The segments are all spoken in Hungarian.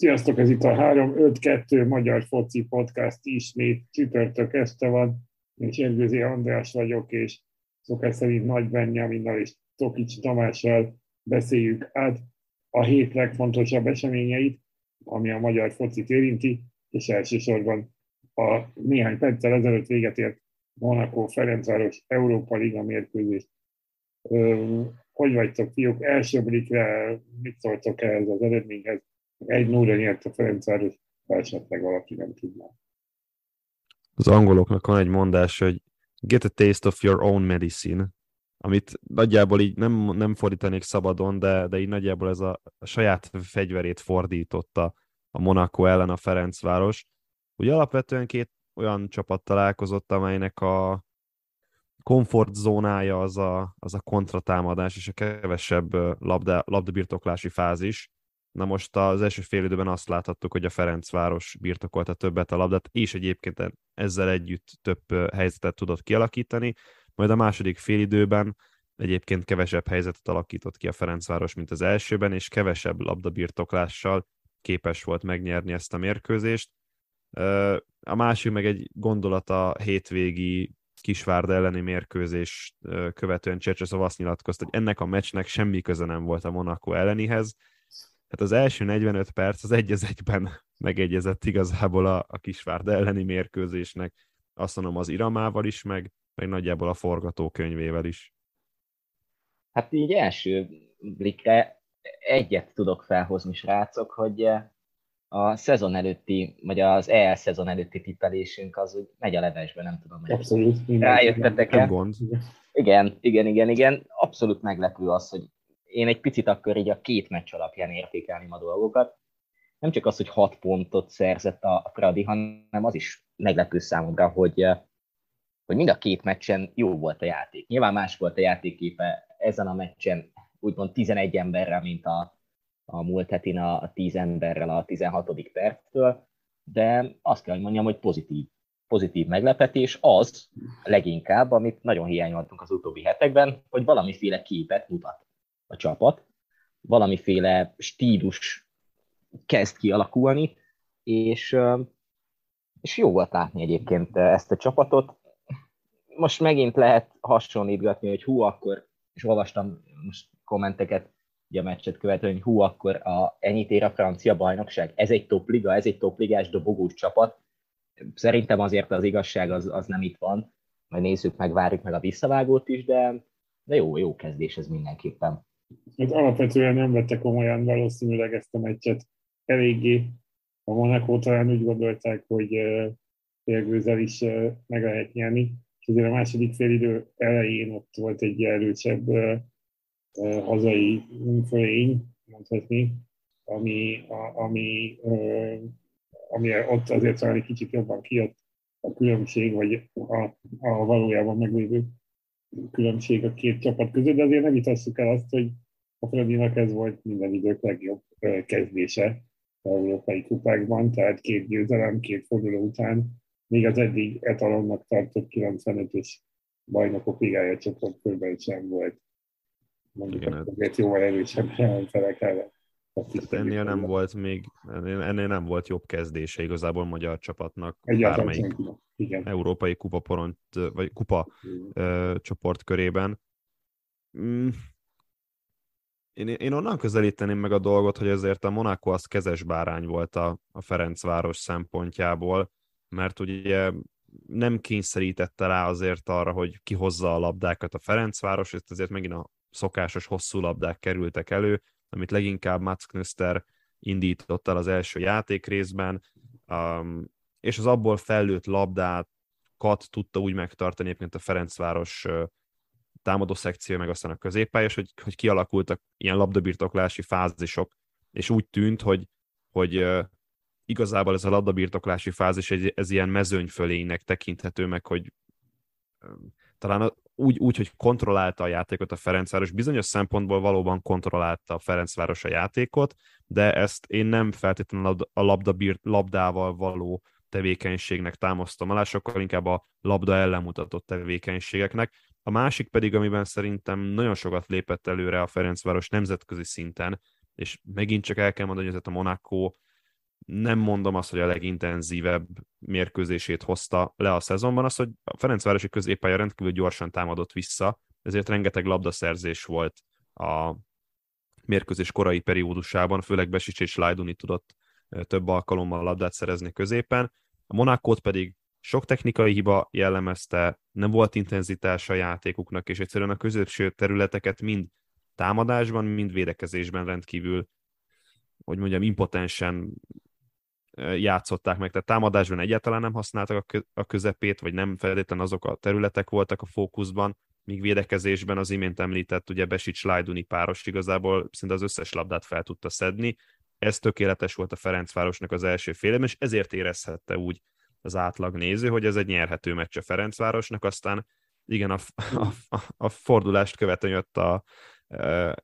Sziasztok, ez itt a 3-5-2 Magyar Foci Podcast ismét csütörtök este van. Én Sérgőzi András vagyok, és szokás szerint Nagy Benjaminnal és Tokics Tamással beszéljük át a hét legfontosabb eseményeit, ami a magyar focit érinti, és elsősorban a néhány perccel ezelőtt véget ért Monaco Ferencváros Európa Liga mérkőzés. Hogy vagytok, fiúk? Első blikre mit szóltok ehhez az eredményhez? Egy nóra nyert a Ferencváros, ha esetleg valaki nem tudná. Az angoloknak van egy mondás, hogy get a taste of your own medicine, amit nagyjából így nem, nem fordítanék szabadon, de, de így nagyjából ez a, a saját fegyverét fordította a Monaco ellen a Ferencváros. Ugye alapvetően két olyan csapat találkozott, amelynek a komfortzónája az a, az a kontratámadás és a kevesebb labda, labdabirtoklási fázis. Na most az első fél időben azt láthattuk, hogy a Ferencváros birtokolta többet a labdát, és egyébként ezzel együtt több helyzetet tudott kialakítani. Majd a második fél időben egyébként kevesebb helyzetet alakított ki a Ferencváros, mint az elsőben, és kevesebb labdabirtoklással képes volt megnyerni ezt a mérkőzést. A másik meg egy gondolat a hétvégi Kisvárda elleni mérkőzés követően Csercseszov azt nyilatkozta, hogy ennek a meccsnek semmi köze nem volt a Monaco ellenihez, Hát az első 45 perc az egy az egyben megegyezett igazából a, a Kisvárda elleni mérkőzésnek, azt mondom az iramával is, meg, meg nagyjából a forgatókönyvével is. Hát így első blikre egyet tudok felhozni, srácok, hogy a szezon előtti, vagy az EL szezon előtti tippelésünk az úgy megy a levesbe, nem tudom, hogy Abszolút. rájöttetek-e. Gond. Igen, igen, igen, igen. Abszolút meglepő az, hogy én egy picit akkor így a két meccs alapján értékelném a dolgokat. Nem csak az, hogy hat pontot szerzett a Fradi, hanem az is meglepő számomra, hogy, eh, hogy mind a két meccsen jó volt a játék. Nyilván más volt a játékképe ezen a meccsen, úgymond 11 emberrel, mint a, a múlt hetin a 10 emberrel a 16. perctől, de azt kell, hogy mondjam, hogy pozitív, pozitív meglepetés az leginkább, amit nagyon hiányoltunk az utóbbi hetekben, hogy valamiféle képet mutat a csapat, valamiféle stílus kezd kialakulni, és, és jó volt látni egyébként ezt a csapatot. Most megint lehet hasonlítgatni, hogy hú, akkor, és olvastam most kommenteket, ugye a meccset követően, hogy hú, akkor a, ennyit ér a francia bajnokság. Ez egy topliga, ez egy topligás dobogós csapat. Szerintem azért az igazság az, az nem itt van. Majd nézzük meg, várjuk meg a visszavágót is, de, de jó, jó kezdés ez mindenképpen hát alapvetően nem vette komolyan valószínűleg ezt a meccset eléggé. A Monaco talán úgy gondolták, hogy félgőzzel is meg lehet nyerni, és azért a második félidő elején ott volt egy erősebb hazai fölény, mondhatni, ami, ami, ami ott azért talán egy kicsit jobban kijött a különbség, vagy a, a valójában meglévő különbség a két csapat között, de azért nem vitasszuk el azt, hogy a Fradinak ez volt minden idők legjobb kezdése a európai kupákban, tehát két győzelem, két forduló után, még az eddig etalonnak tartott 95-ös bajnokok ligája csoportkörben sem volt. Mondjuk Igen, hát- azért jóval erősebb ellenfelek ellen. Hát ennél nem volt még, ennél, nem volt jobb kezdése igazából magyar csapatnak bármelyik Igen. európai kupa poront, vagy kupa ö, csoport körében. Mm, én, én onnan közelíteném meg a dolgot, hogy azért a Monaco az kezes bárány volt a, a Ferencváros szempontjából, mert ugye nem kényszerítette rá azért arra, hogy kihozza a labdákat a Ferencváros, és ezért megint a szokásos hosszú labdák kerültek elő, amit leginkább Mats Knöster indított el az első játék részben, um, és az abból fellőtt labdákat tudta úgy megtartani egyébként a Ferencváros támadó szekció, meg aztán a középpályás, hogy, hogy kialakultak ilyen labdabirtoklási fázisok, és úgy tűnt, hogy, hogy igazából ez a labdabirtoklási fázis egy, ez ilyen mezőnyfölénynek tekinthető meg, hogy talán úgy, úgy, hogy kontrollálta a játékot a Ferencváros, bizonyos szempontból valóban kontrollálta a Ferencváros a játékot, de ezt én nem feltétlenül a labdabírt, labdával való tevékenységnek támasztom alá, sokkal inkább a labda ellenmutatott tevékenységeknek. A másik pedig, amiben szerintem nagyon sokat lépett előre a Ferencváros nemzetközi szinten, és megint csak el kell mondani, hogy ez a Monaco nem mondom azt, hogy a legintenzívebb mérkőzését hozta le a szezonban, az, hogy a Ferencvárosi középpálya rendkívül gyorsan támadott vissza, ezért rengeteg labdaszerzés volt a mérkőzés korai periódusában, főleg Besics és Lajduni tudott több alkalommal labdát szerezni középen. A Monakót pedig sok technikai hiba jellemezte, nem volt intenzitás a játékuknak, és egyszerűen a középső területeket mind támadásban, mind védekezésben rendkívül, hogy mondjam, impotensen játszották meg, tehát támadásban egyáltalán nem használtak a közepét, vagy nem feltétlenül azok a területek voltak a fókuszban, míg védekezésben az imént említett, ugye Besics Lajduni páros igazából szinte az összes labdát fel tudta szedni. Ez tökéletes volt a Ferencvárosnak az első félem, és ezért érezhette úgy az átlag néző, hogy ez egy nyerhető meccs a Ferencvárosnak, aztán igen, a, a, a, a fordulást követően jött a e,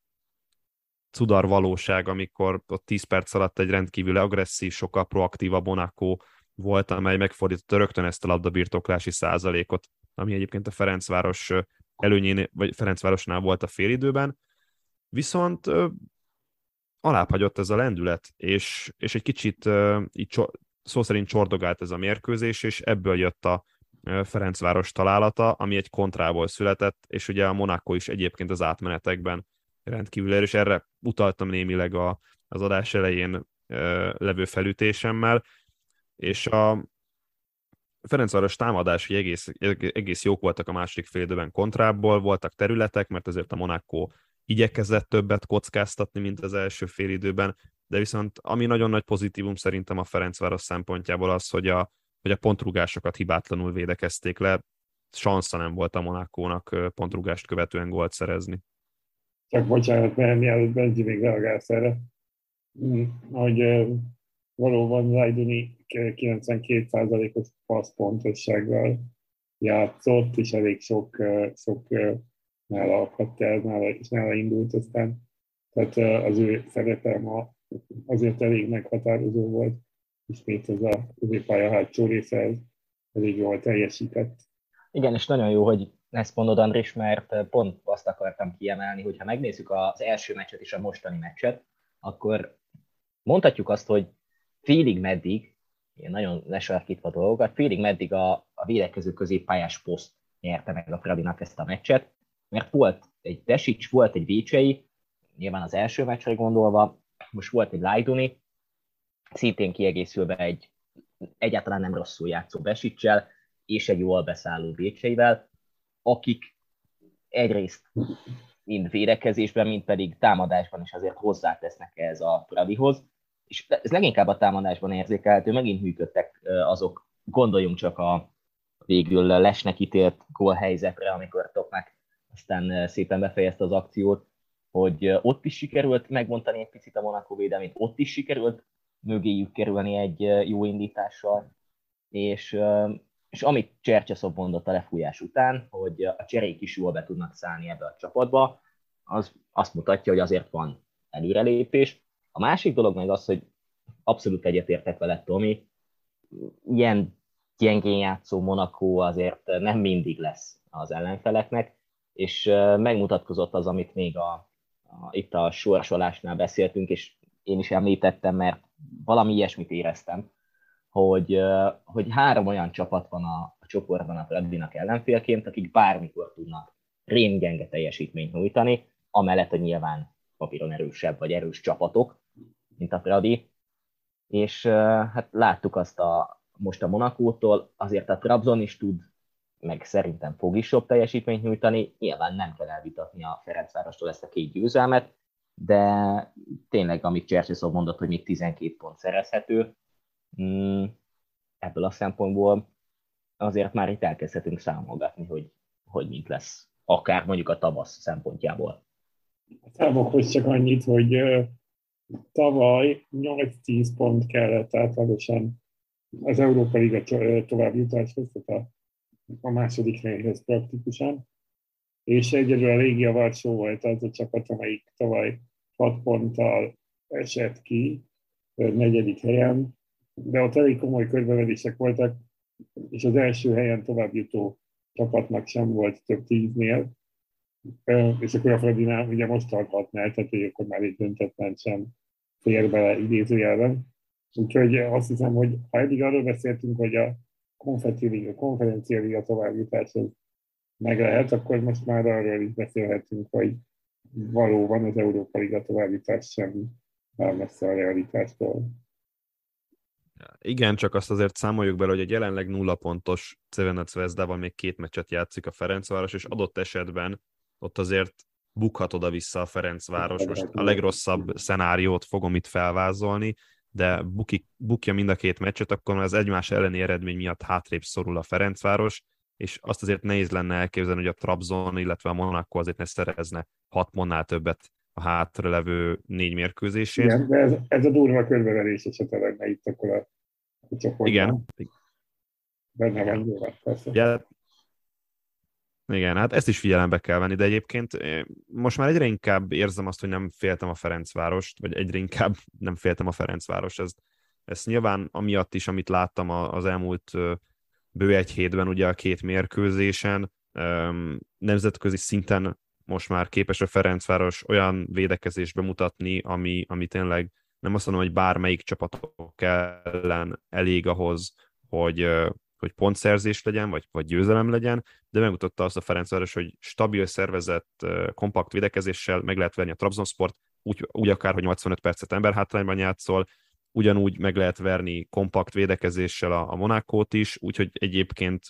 cudar valóság, amikor ott 10 perc alatt egy rendkívül agresszív, sokkal proaktívabb Monaco volt, amely megfordította rögtön ezt a labdabirtoklási százalékot, ami egyébként a Ferencváros előnyén, vagy Ferencvárosnál volt a félidőben, viszont alábbhagyott ez a lendület, és, és egy kicsit így szó szerint csordogált ez a mérkőzés, és ebből jött a Ferencváros találata, ami egy kontrából született, és ugye a Monaco is egyébként az átmenetekben rendkívül erős. Erre utaltam némileg a, az adás elején levő felütésemmel, és a Ferencváros támadásai egész, egész jók voltak a második fél időben kontrából, voltak területek, mert azért a Monaco igyekezett többet kockáztatni, mint az első fél időben, de viszont ami nagyon nagy pozitívum szerintem a Ferencváros szempontjából az, hogy a, hogy a pontrúgásokat hibátlanul védekezték le, sansza nem volt a Monakónak pontrúgást követően gólt szerezni. Csak bocsánat, mert mielőtt Benji még reagálsz erre, mm, hogy valóban Zajduni 92%-os passzpontossággal játszott, és elég sok, sok nála akadt el, nála, és nála indult aztán. Tehát az ő szerepe ma azért elég meghatározó volt, ismét ez a középpálya hátsó része elég jól teljesített. Igen, és nagyon jó, hogy ezt mondod, Andris, mert pont azt akartam kiemelni, hogy ha megnézzük az első meccset és a mostani meccset, akkor mondhatjuk azt, hogy félig meddig, ilyen nagyon lesarkítva dolgokat, félig meddig a, a védekező középpályás poszt nyerte meg a Fradinak ezt a meccset, mert volt egy Desics, volt egy Vécsei, nyilván az első meccsre gondolva, most volt egy Lajduni, szintén kiegészülve egy egyáltalán nem rosszul játszó Besicsel, és egy jól beszálló Vécseivel, akik egyrészt mind védekezésben, mind pedig támadásban is azért hozzátesznek ez a Fradihoz, és ez leginkább a támadásban érzékelhető, megint működtek azok, gondoljunk csak a végül lesnek ítélt gólhelyzetre, amikor Tokmak aztán szépen befejezte az akciót, hogy ott is sikerült megmondani egy picit a Monaco védelmét, ott is sikerült mögéjük kerülni egy jó indítással, és, és amit Csercseszov mondott a lefújás után, hogy a cserék is jól be tudnak szállni ebbe a csapatba, az azt mutatja, hogy azért van előrelépés, a másik dolog meg az, hogy abszolút egyetértek vele, Tomi, ilyen gyengén játszó Monaco azért nem mindig lesz az ellenfeleknek, és megmutatkozott az, amit még a, a, itt a sorsolásnál beszéltünk, és én is említettem, mert valami ilyesmit éreztem, hogy, hogy három olyan csapat van a, a csoportban a Fradinak ellenfélként, akik bármikor tudnak rémgenge teljesítményt nyújtani, amellett, hogy nyilván papíron erősebb vagy erős csapatok, mint a Fradi, és hát láttuk azt a, most a Monakótól, azért a Trabzon is tud, meg szerintem fog is jobb teljesítményt nyújtani, nyilván nem kell elvitatni a Ferencvárostól ezt a két győzelmet, de tényleg, amit Csercseszov mondott, hogy még 12 pont szerezhető, mm, ebből a szempontból azért már itt elkezdhetünk számolgatni, hogy, hogy mint lesz, akár mondjuk a tavasz szempontjából. A számokhoz csak annyit, hogy tavaly 8-10 pont kellett átlagosan az Európa Liga tovább jutáshoz, tehát a második helyhez praktikusan, és egyedül a Légia Varsó volt az a csapat, amelyik tavaly 6 ponttal esett ki, negyedik helyen, de ott elég komoly körbevedések voltak, és az első helyen tovább jutó csapatnak sem volt több tíznél, és akkor a Fredinál ugye most tarthatná, tehát hogy akkor már egy döntetlen sem fér bele idézőjelben. Úgyhogy azt hiszem, hogy ha eddig arról beszéltünk, hogy a a konferencia liga továbbjutás meg lehet, akkor most már arról is beszélhetünk, hogy valóban az Európa Liga továbbjutás sem áll messze a realitástól. Igen, csak azt azért számoljuk bele, hogy egy jelenleg nulla pontos Cevenec Vezdával még két meccset játszik a Ferencváros, és adott esetben ott azért bukhat oda-vissza a Ferencváros. Most a legrosszabb szenáriót fogom itt felvázolni, de buki, bukja mind a két meccset, akkor az egymás elleni eredmény miatt hátrébb szorul a Ferencváros, és azt azért nehéz lenne elképzelni, hogy a Trabzon, illetve a Monaco azért ne szerezne hat pontnál többet a hátralevő négy mérkőzésén. Igen, de ez, ez a durva körbeverés esete lenne itt akkor a, a. Igen. Benne van nyilván, persze. Ja, igen, hát ezt is figyelembe kell venni, de egyébként most már egyre inkább érzem azt, hogy nem féltem a Ferencvárost, vagy egyre inkább nem féltem a Ferencvárost. Ez, ez nyilván amiatt is, amit láttam az elmúlt bő egy hétben, ugye a két mérkőzésen, nemzetközi szinten most már képes a Ferencváros olyan védekezést bemutatni, ami, ami tényleg nem azt mondom, hogy bármelyik csapatok ellen elég ahhoz, hogy, hogy pontszerzés legyen, vagy, vagy győzelem legyen, de megmutatta azt a Ferencváros, hogy stabil, szervezett, kompakt védekezéssel meg lehet venni a Trabzonsport, úgy, úgy akár, hogy 85 percet emberhátrányban játszol, ugyanúgy meg lehet verni kompakt védekezéssel a, a Monákót is, úgyhogy egyébként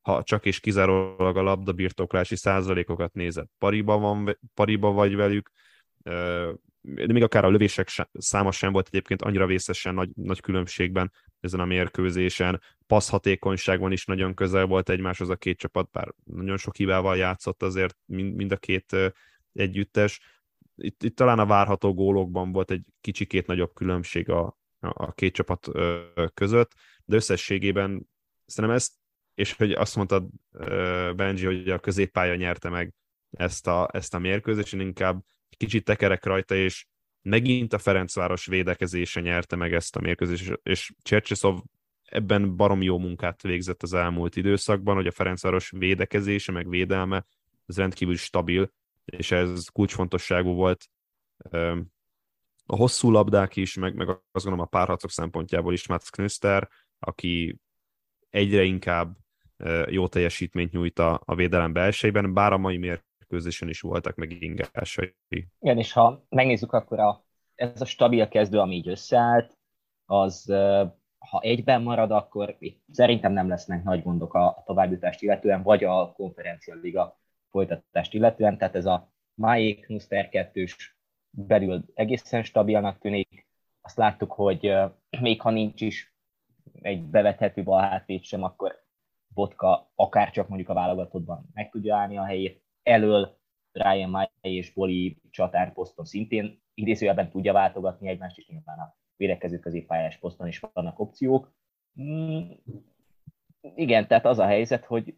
ha csak és kizárólag a labdabirtoklási százalékokat nézed, pariba, van, pariba vagy velük, de még akár a lövések száma sem volt egyébként annyira vészesen nagy, nagy különbségben ezen a mérkőzésen. Passzhatékonyságban is nagyon közel volt egymáshoz a két csapat, bár nagyon sok hibával játszott azért mind, mind a két együttes. Itt, itt talán a várható gólokban volt egy kicsikét nagyobb különbség a, a két csapat között, de összességében szerintem ezt, és hogy azt mondtad Benji, hogy a középpálya nyerte meg ezt a, ezt a mérkőzést, én inkább kicsit tekerek rajta, és megint a Ferencváros védekezése nyerte meg ezt a mérkőzést, és Csercseszov ebben barom jó munkát végzett az elmúlt időszakban, hogy a Ferencváros védekezése, meg védelme, ez rendkívül stabil, és ez kulcsfontosságú volt a hosszú labdák is, meg, meg azt gondolom a párharcok szempontjából is Mats Knöster, aki egyre inkább jó teljesítményt nyújt a, a védelem belsejében, bár a mai mér mérkőzésen is voltak meg ingásai. Igen, és ha megnézzük, akkor a, ez a stabil kezdő, ami így összeállt, az ha egyben marad, akkor szerintem nem lesznek nagy gondok a továbbjutást illetően, vagy a konferencia liga folytatást illetően, tehát ez a Májék Knuster 2 belül egészen stabilnak tűnik. Azt láttuk, hogy még ha nincs is egy bevethető balhátvéd sem, akkor Botka akár csak mondjuk a válogatottban meg tudja állni a helyét elől Ryan Mai és Boli csatárposzton szintén idézőjelben tudja váltogatni egymást, és nyilván a védekező középpályás poszton is vannak opciók. Mm, igen, tehát az a helyzet, hogy,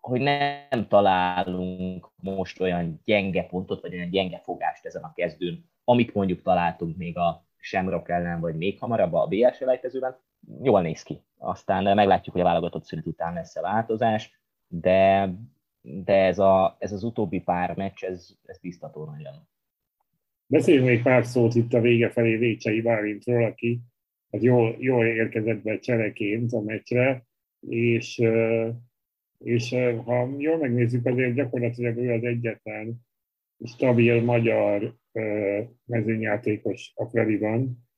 hogy nem találunk most olyan gyenge pontot, vagy olyan gyenge fogást ezen a kezdőn, amit mondjuk találtunk még a Semrock ellen, vagy még hamarabb a BL selejtezőben, jól néz ki. Aztán meglátjuk, hogy a válogatott szünet után lesz a változás, de de ez, a, ez az utóbbi pár meccs, ez, ez biztató nagyon. Beszéljünk még pár szót itt a vége felé Vécsei Bálintról, aki hát jól, jól érkezett be csereként a meccsre, és, és ha jól megnézzük, azért gyakorlatilag ő az egyetlen stabil magyar mezőnyjátékos a Fradiban,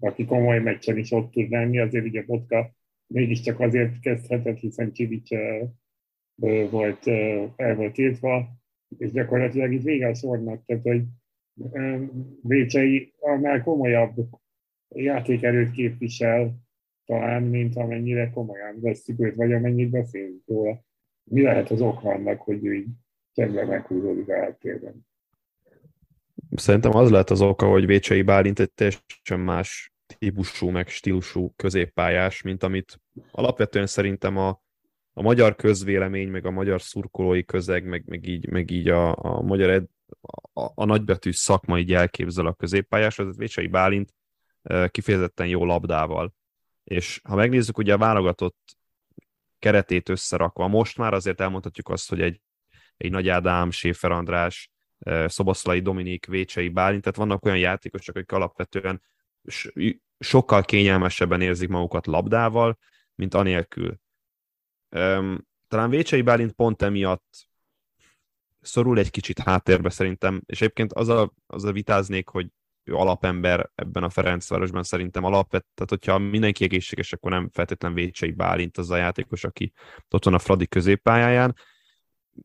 aki komoly meccsen is ott tud lenni, azért ugye Botka mégiscsak azért kezdhetett, hiszen Csivics volt, el volt tiltva, és gyakorlatilag itt vége a sornak, tehát hogy Vécsei annál komolyabb játékerőt képvisel talán, mint amennyire komolyan veszik őt, vagy amennyit beszélünk róla. Mi lehet az ok annak, hogy ő így csendben meghúzódik a háttérben? Szerintem az lehet az oka, hogy Vécsei Bálint egy teljesen más típusú, meg stílusú középpályás, mint amit alapvetően szerintem a a magyar közvélemény, meg a magyar szurkolói közeg, meg, meg így, meg így a, a magyar ed, a, a nagybetű szakma így elképzel a középpályás, az Vécsai Bálint kifejezetten jó labdával. És ha megnézzük ugye a válogatott keretét összerakva, most már azért elmondhatjuk azt, hogy egy, egy Nagy Ádám, Séfer András, Szoboszlai Dominik, Vécsei Bálint, tehát vannak olyan játékosok, akik alapvetően sokkal kényelmesebben érzik magukat labdával, mint anélkül. Talán Vécsei Bálint pont emiatt szorul egy kicsit háttérbe szerintem, és egyébként az a, az a vitáznék, hogy ő alapember ebben a Ferencvárosban szerintem alapvet, tehát hogyha mindenki egészséges, akkor nem feltétlen Vécsei Bálint az a játékos, aki ott van a Fradi középpályáján,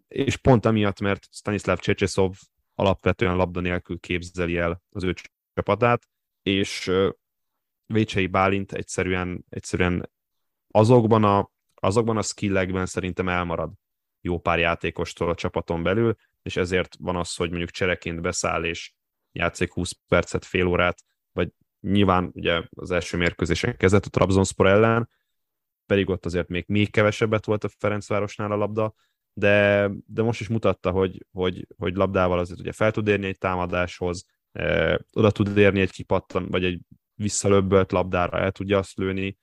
és pont amiatt, mert Stanislav Csecseszov alapvetően labda nélkül képzeli el az ő csapatát, és Vécsei Bálint egyszerűen, egyszerűen azokban a, azokban a skillekben szerintem elmarad jó pár játékostól a csapaton belül, és ezért van az, hogy mondjuk csereként beszáll, és játszik 20 percet, fél órát, vagy nyilván ugye az első mérkőzésen kezdett a Trabzonspor ellen, pedig ott azért még, még kevesebbet volt a Ferencvárosnál a labda, de, de most is mutatta, hogy, hogy, hogy labdával azért ugye fel tud érni egy támadáshoz, eh, oda tud érni egy kipattan, vagy egy visszalöbbölt labdára el tudja azt lőni,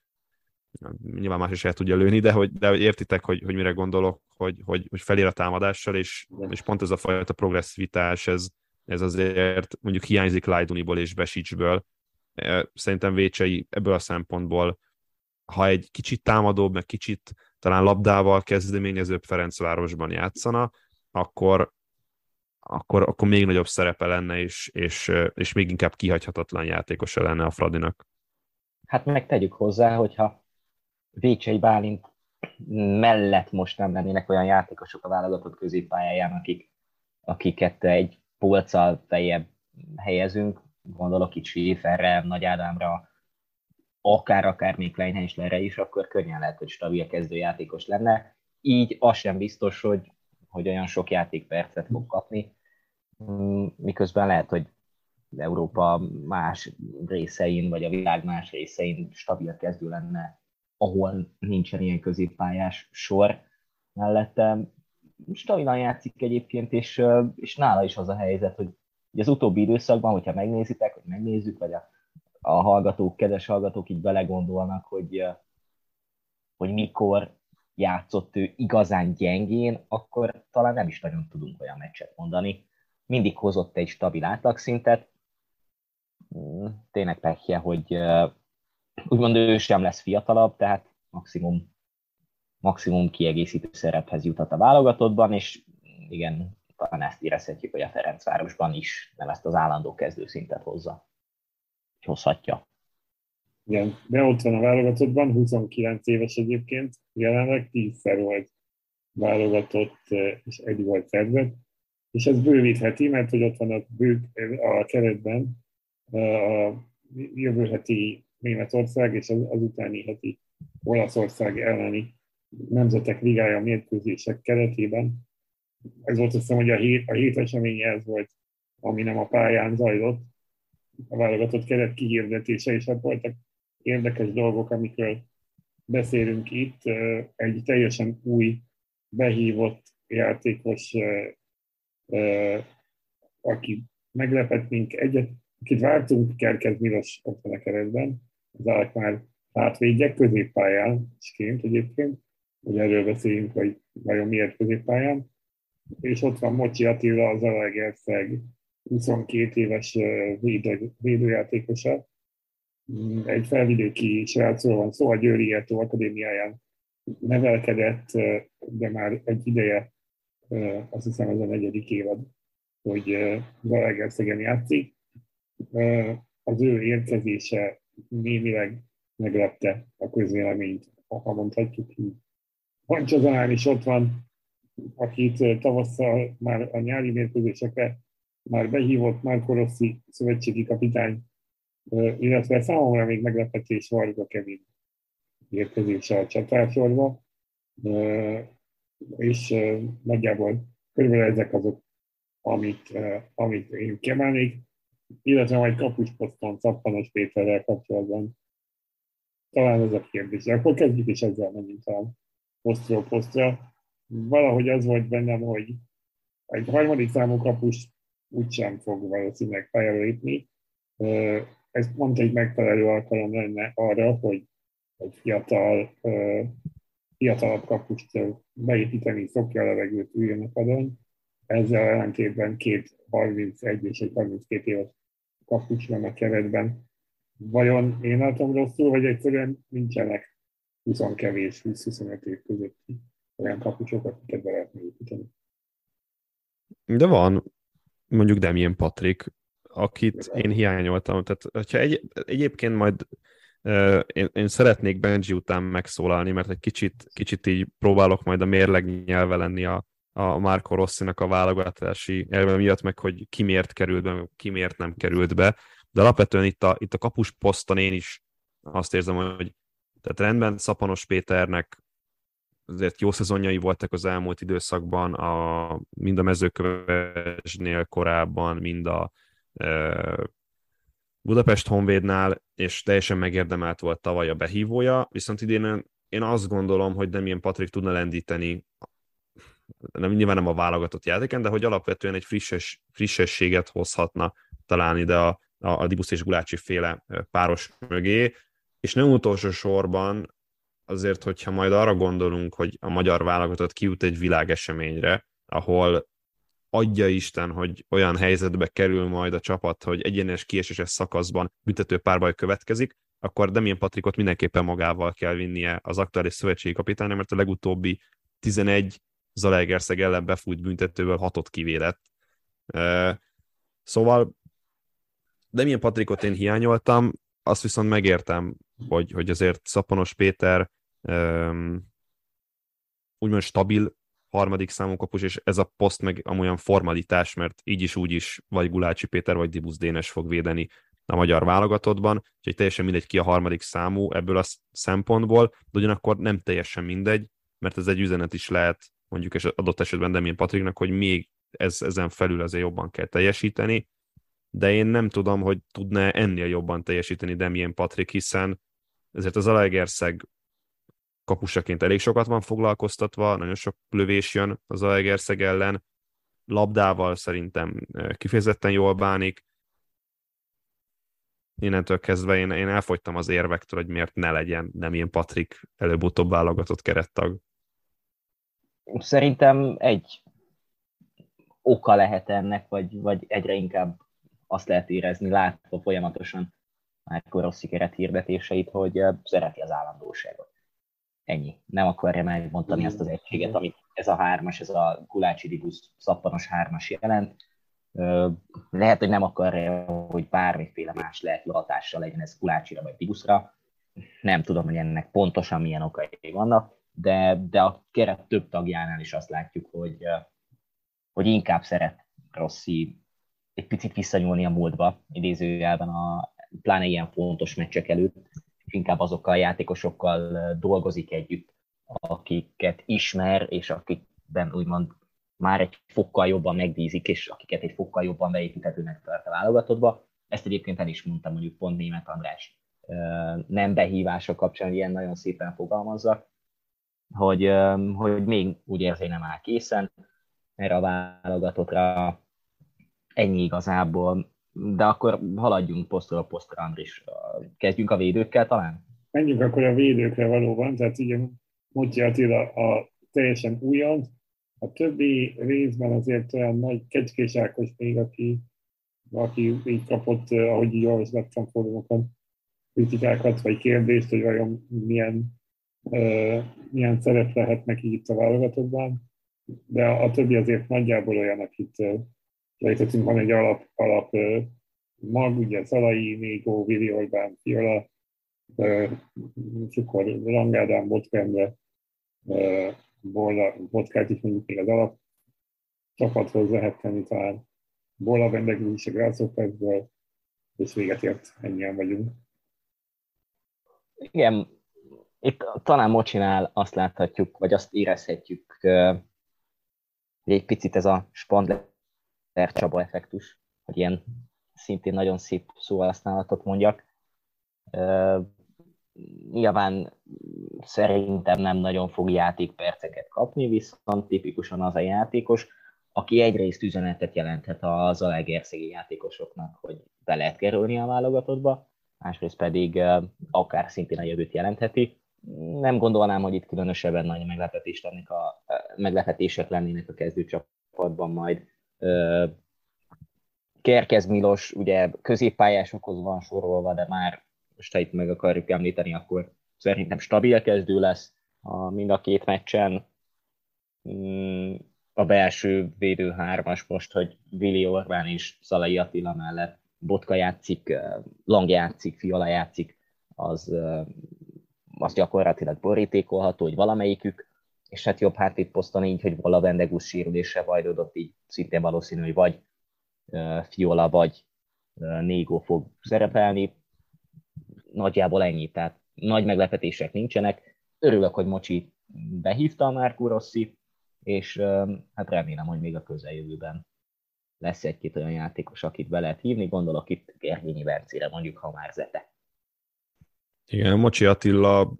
nyilván más is el tudja lőni, de hogy, de hogy értitek, hogy, hogy mire gondolok, hogy, hogy, hogy felér a támadással, és, és pont ez a fajta progresszivitás, ez, ez azért mondjuk hiányzik Lajduniból és Besicsből. E, szerintem Vécsei ebből a szempontból, ha egy kicsit támadóbb, meg kicsit talán labdával kezdeményezőbb Ferencvárosban játszana, akkor, akkor, akkor még nagyobb szerepe lenne, és, és, és még inkább kihagyhatatlan játékosa lenne a Fradinak. Hát meg tegyük hozzá, hogyha Vécsei Bálint mellett most nem lennének olyan játékosok a válogatott középpályáján, akik, akiket egy polccal feljebb helyezünk, gondolok itt Schäferre, Nagy Ádámra, akár, akár még Kleinheislerre is, akkor könnyen lehet, hogy stabil kezdőjátékos lenne. Így az sem biztos, hogy, hogy olyan sok játékpercet fog kapni, mm, miközben lehet, hogy Európa más részein, vagy a világ más részein stabil kezdő lenne, ahol nincsen ilyen középpályás sor mellette. Stabilan játszik egyébként, és, és nála is az a helyzet, hogy az utóbbi időszakban, hogyha megnézitek, vagy megnézzük, vagy a, a hallgatók, kedves hallgatók így belegondolnak, hogy, hogy mikor játszott ő igazán gyengén, akkor talán nem is nagyon tudunk olyan meccset mondani. Mindig hozott egy stabil átlagszintet, Hmm, tényleg pekje, hogy úgymond ő sem lesz fiatalabb, tehát maximum, maximum kiegészítő szerephez juthat a válogatottban, és igen, talán ezt érezhetjük, hogy a Ferencvárosban is nem ezt az állandó kezdőszintet hozza. Hozhatja. Igen, de ott van a válogatottban, 29 éves egyébként, jelenleg 10-szer volt válogatott, és egy volt szerzett, és ez bővítheti, mert hogy ott van a, bő, a keretben a jövő heti Németország és az, utáni heti Olaszország elleni nemzetek ligája mérkőzések keretében. Ez volt azt hiszem, hogy a hét, a hét eseménye ez volt, ami nem a pályán zajlott, a válogatott keret kihirdetése, és hát voltak érdekes dolgok, amikről beszélünk itt. Egy teljesen új, behívott játékos, aki meglepett minket, egyet, akit vártunk, Kerkez Milos ott a keretben, az már hátvédje középpályán isként egyébként, hogy erről beszéljünk, hogy vajon miért középpályán. És ott van Mocsi Attila, az Alegerszeg 22 éves védő, védőjátékosa. Egy felvidéki srácról van szó, a Győri Értó Akadémiáján nevelkedett, de már egy ideje, azt hiszem ez a negyedik évad, hogy Zalaegerszegen játszik az ő érkezése némileg meglepte a közvéleményt, ha mondhatjuk így. Pancsazán is ott van, akit tavasszal már a nyári mérkőzésekre már behívott Márko Rossi szövetségi kapitány, illetve számomra még meglepetés Varga Kevin érkezése a csatársorba, és nagyjából körülbelül ezek azok, amit, amit én kiemelnék illetve majd kapusposzton Szappanos Péterrel kapcsolatban. Talán ez a kérdés. Akkor kezdjük is ezzel menjünk a posztról posztra. Valahogy az volt bennem, hogy egy harmadik számú kapus úgysem fog valószínűleg pályára lépni. Ez pont egy megfelelő alkalom lenne arra, hogy egy fiatal, fiatalabb kapust beépíteni, szokja a levegőt, üljön a padon. Ezzel ellentétben két 31 és egy 32 éves kapus van a keretben. vajon én adtam rosszul, vagy egyszerűen nincsenek 20 kevés, 20-25 év közötti olyan kapusok, akiket be lehetne építeni. De van mondjuk Demien Patrick, akit én hiányoltam. Tehát, hogyha egy, egyébként majd uh, én, én szeretnék Benji után megszólalni, mert egy kicsit, kicsit így próbálok majd a mérleg nyelve lenni a, a Marco Rossinak a válogatási elve miatt, meg hogy ki miért került be, ki miért nem került be. De alapvetően itt a, itt a kapus poszton én is azt érzem, hogy tehát rendben Szapanos Péternek azért jó szezonjai voltak az elmúlt időszakban, a, mind a mezőkövesnél korábban, mind a e, Budapest Honvédnál, és teljesen megérdemelt volt tavaly a behívója, viszont idén én azt gondolom, hogy nem ilyen Patrik tudna lendíteni, nem, nyilván nem a válogatott játéken, de hogy alapvetően egy frisses, frissességet hozhatna talán ide a, a, a Dibusz és Gulácsi féle páros mögé, és nem utolsó sorban azért, hogyha majd arra gondolunk, hogy a magyar válogatott kijut egy világeseményre, ahol adja Isten, hogy olyan helyzetbe kerül majd a csapat, hogy egyenes kieséses szakaszban büntető párbaj következik, akkor Demien Patrikot mindenképpen magával kell vinnie az aktuális szövetségi kapitány, mert a legutóbbi 11 Zalaegerszeg ellen befújt büntetőből hatot kivélett. Szóval Demien Patrikot én hiányoltam, azt viszont megértem, hogy, hogy azért Szaponos Péter um, úgymond stabil harmadik számú kapus, és ez a poszt meg amolyan formalitás, mert így is úgy is vagy Gulácsi Péter, vagy Dibusz Dénes fog védeni a magyar válogatottban, úgyhogy teljesen mindegy ki a harmadik számú ebből a szempontból, de ugyanakkor nem teljesen mindegy, mert ez egy üzenet is lehet mondjuk és adott esetben Demén Patriknak, hogy még ez, ezen felül azért jobban kell teljesíteni, de én nem tudom, hogy tudná ennél jobban teljesíteni Demien Patrik, hiszen ezért az Alegerszeg kapusaként elég sokat van foglalkoztatva, nagyon sok lövés jön az Alegerszeg ellen, labdával szerintem kifejezetten jól bánik, innentől kezdve én, én elfogytam az érvektől, hogy miért ne legyen nem ilyen Patrik előbb-utóbb válogatott kerettag. Szerintem egy oka lehet ennek, vagy, vagy egyre inkább azt lehet érezni, látva folyamatosan már Rossi keret hirdetéseit, hogy szereti az állandóságot. Ennyi. Nem akarja megmondani ezt az egységet, amit ez a hármas, ez a Gulácsi Dibusz szappanos hármas jelent. Lehet, hogy nem akarja, hogy bármiféle más lehet hatással legyen ez Gulácsira vagy Dibuszra. Nem tudom, hogy ennek pontosan milyen okai vannak, de, de a keret több tagjánál is azt látjuk, hogy, hogy inkább szeret Rossi egy picit visszanyúlni a múltba, idézőjelben a pláne ilyen fontos meccsek előtt, és inkább azokkal a játékosokkal dolgozik együtt, akiket ismer, és akikben úgymond már egy fokkal jobban megdízik, és akiket egy fokkal jobban beépíthetőnek tart a válogatottba. Ezt egyébként el is mondtam mondjuk pont német András nem behívása kapcsán, ilyen nagyon szépen fogalmazza, hogy, hogy még úgy érzi, nem áll készen erre a válogatottra, ennyi igazából, de akkor haladjunk posztról posztra, Andris. Kezdjünk a védőkkel talán? Menjünk akkor a védőkre valóban, tehát ugye Mutyi Attila a teljesen újon, a többi részben azért olyan nagy kecskés Ákos még, aki, aki így kapott, ahogy így olvasgattam fórumokon, kritikákat vagy kérdést, hogy vajon milyen, milyen szerep lehet neki itt a válogatottban, de a, többi azért nagyjából olyan, akit Lejtettünk, van egy alap, alap mag, ugye Szalai, Négó, Vili Orbán, Fiola, és akkor Rangádán, Botkendre, Botkát is mondjuk még az alap csapathoz lehet tenni talán. Bola vendegül is a Grászokásból, és véget ért, ennyien vagyunk. Igen, itt talán Mocsinál azt láthatjuk, vagy azt érezhetjük, hogy egy picit ez a Spandler Csaba effektus, hogy ilyen szintén nagyon szép szóhasználatot mondjak. Nyilván szerintem nem nagyon fog játékperceket kapni, viszont tipikusan az a játékos, aki egyrészt üzenetet jelenthet az alegerszegi játékosoknak, hogy be lehet kerülni a válogatottba, másrészt pedig akár szintén a jövőt jelentheti. Nem gondolnám, hogy itt különösebben nagy meglepetés lennék a, meglepetések lennének a kezdőcsapatban majd Kerkez Milos ugye középpályásokhoz van sorolva, de már most ha itt meg akarjuk említeni, akkor szerintem stabil kezdő lesz a mind a két meccsen. Mm, a belső védő hármas most, hogy Vili Orbán és Szalai Attila mellett Botka játszik, Lang játszik, Fiala játszik, az, az gyakorlatilag borítékolható, hogy valamelyikük, és hát jobb poszton így, hogy vala Vendegus sérülése vajdodott, így szintén valószínű, hogy vagy Fiola, vagy Négó fog szerepelni. Nagyjából ennyi, tehát nagy meglepetések nincsenek. Örülök, hogy Mocsi behívta a Márkó Rossi, és hát remélem, hogy még a közeljövőben lesz egy-két olyan játékos, akit be lehet hívni, gondolok itt Gergényi Vercére, mondjuk, ha már Zete. Igen, Mocsi Attila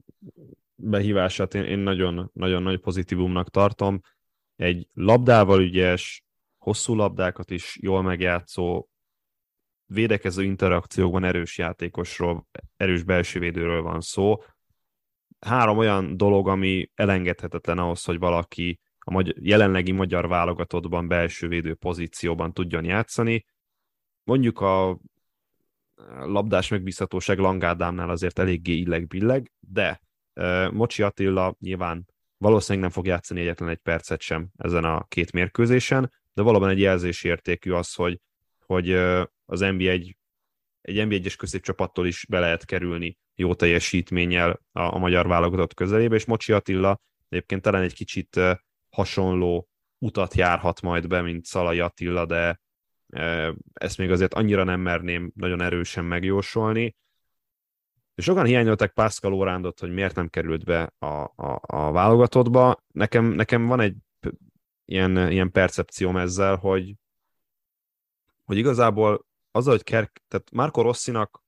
behívását én, én nagyon, nagyon nagy pozitívumnak tartom. Egy labdával ügyes, hosszú labdákat is jól megjátszó, védekező interakciókban erős játékosról, erős belső védőről van szó. Három olyan dolog, ami elengedhetetlen ahhoz, hogy valaki a magy- jelenlegi magyar válogatottban belső védő pozícióban tudjon játszani. Mondjuk a labdás megbízhatóság Langádámnál azért eléggé illeg-billeg, de Mocsi Attila nyilván valószínűleg nem fog játszani egyetlen egy percet sem ezen a két mérkőzésen, de valóban egy jelzési értékű az, hogy, hogy az NBA egy, egy NB1-es középcsapattól is be lehet kerülni jó teljesítménnyel a, a magyar válogatott közelébe, és Mocsi Attila egyébként talán egy kicsit hasonló utat járhat majd be, mint Szalai Attila, de ezt még azért annyira nem merném nagyon erősen megjósolni. És sokan hiányolták Pascal Orándot, hogy miért nem került be a, a, a válogatottba. Nekem, nekem van egy ilyen, ilyen percepcióm ezzel, hogy, hogy igazából az, hogy Kerk, tehát Marco Rossinak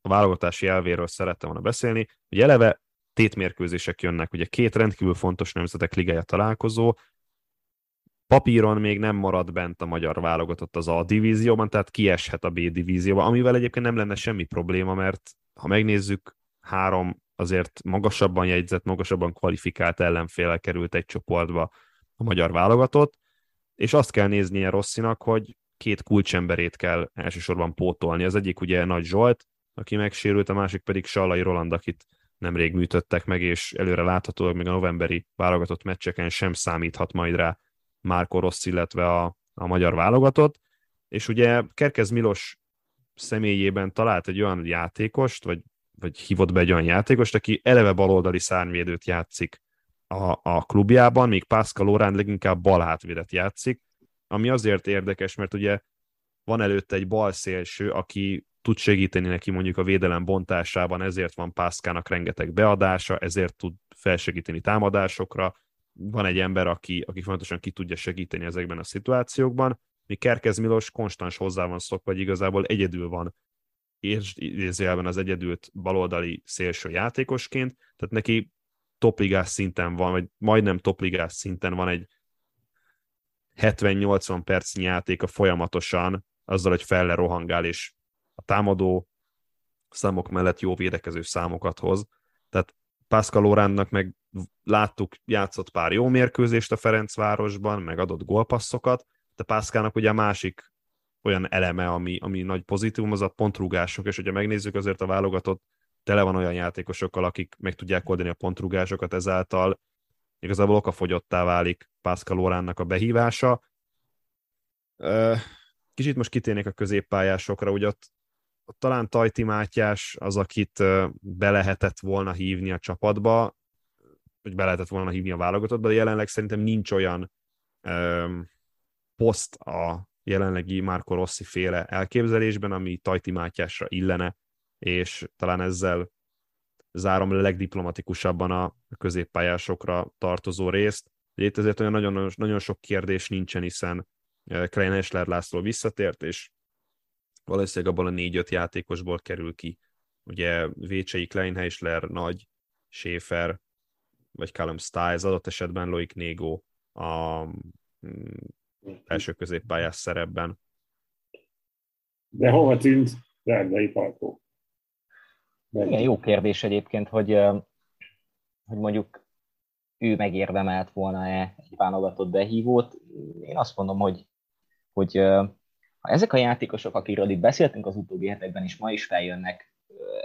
a válogatási elvéről szerettem volna beszélni, hogy eleve tétmérkőzések jönnek, ugye két rendkívül fontos nemzetek ligája találkozó, papíron még nem marad bent a magyar válogatott az A divízióban, tehát kieshet a B divízióba, amivel egyébként nem lenne semmi probléma, mert ha megnézzük, három azért magasabban jegyzett, magasabban kvalifikált ellenféle került egy csoportba a magyar válogatott, és azt kell néznie Rosszinak, hogy két kulcsemberét kell elsősorban pótolni. Az egyik ugye Nagy Zsolt, aki megsérült, a másik pedig Sallai Roland, akit nemrég műtöttek meg, és előre láthatólag még a novemberi válogatott meccseken sem számíthat majd rá Márko Rossz, illetve a, a magyar válogatott. És ugye Kerkez Milos személyében talált egy olyan játékost, vagy, vagy hívott be egy olyan játékost, aki eleve baloldali szárnyvédőt játszik a, a klubjában, míg Pascal Lorán leginkább bal hátvédet játszik, ami azért érdekes, mert ugye van előtte egy bal szélső, aki tud segíteni neki mondjuk a védelem bontásában, ezért van Pászkának rengeteg beadása, ezért tud felsegíteni támadásokra. Van egy ember, aki, aki fontosan ki tudja segíteni ezekben a szituációkban. Mi Kerkez Milos konstans hozzá van szokva, hogy igazából egyedül van és idézőjelben az egyedült baloldali szélső játékosként, tehát neki topligás szinten van, vagy majdnem topligás szinten van egy 70-80 percnyi játéka folyamatosan, azzal, hogy felle rohangál és a támadó számok mellett jó védekező számokat hoz. Tehát Pascal Oránnak meg láttuk, játszott pár jó mérkőzést a Ferencvárosban, meg adott gólpasszokat, de Pászkának ugye a másik olyan eleme, ami, ami nagy pozitívum, az a pontrúgások, és hogyha megnézzük azért a válogatott, tele van olyan játékosokkal, akik meg tudják oldani a pontrúgásokat, ezáltal igazából okafogyottá válik Pascal Oránnak a behívása. Kicsit most kitérnék a középpályásokra, ugye ott talán Tajti Mátyás az, akit be lehetett volna hívni a csapatba, hogy be lehetett volna hívni a válogatottba, de jelenleg szerintem nincs olyan um, poszt a jelenlegi Marco Rossi féle elképzelésben, ami Tajti Mátyásra illene, és talán ezzel zárom le legdiplomatikusabban a középpályásokra tartozó részt. Itt ezért olyan nagyon, nagyon sok kérdés nincsen, hiszen Klein Esler László visszatért, és valószínűleg abban a négy-öt játékosból kerül ki. Ugye Vécsei, Kleinheisler, Nagy, Schaefer, vagy Callum Stiles, adott esetben Loic Négo a mm, első középpályás szerepben. De hova tűnt Dárdai Palkó? Igen, jó kérdés egyébként, hogy, hogy mondjuk ő megérdemelt volna-e egy válogatott behívót. Én azt mondom, hogy, hogy ha ezek a játékosok, akikről itt beszéltünk az utóbbi hetekben is, ma is feljönnek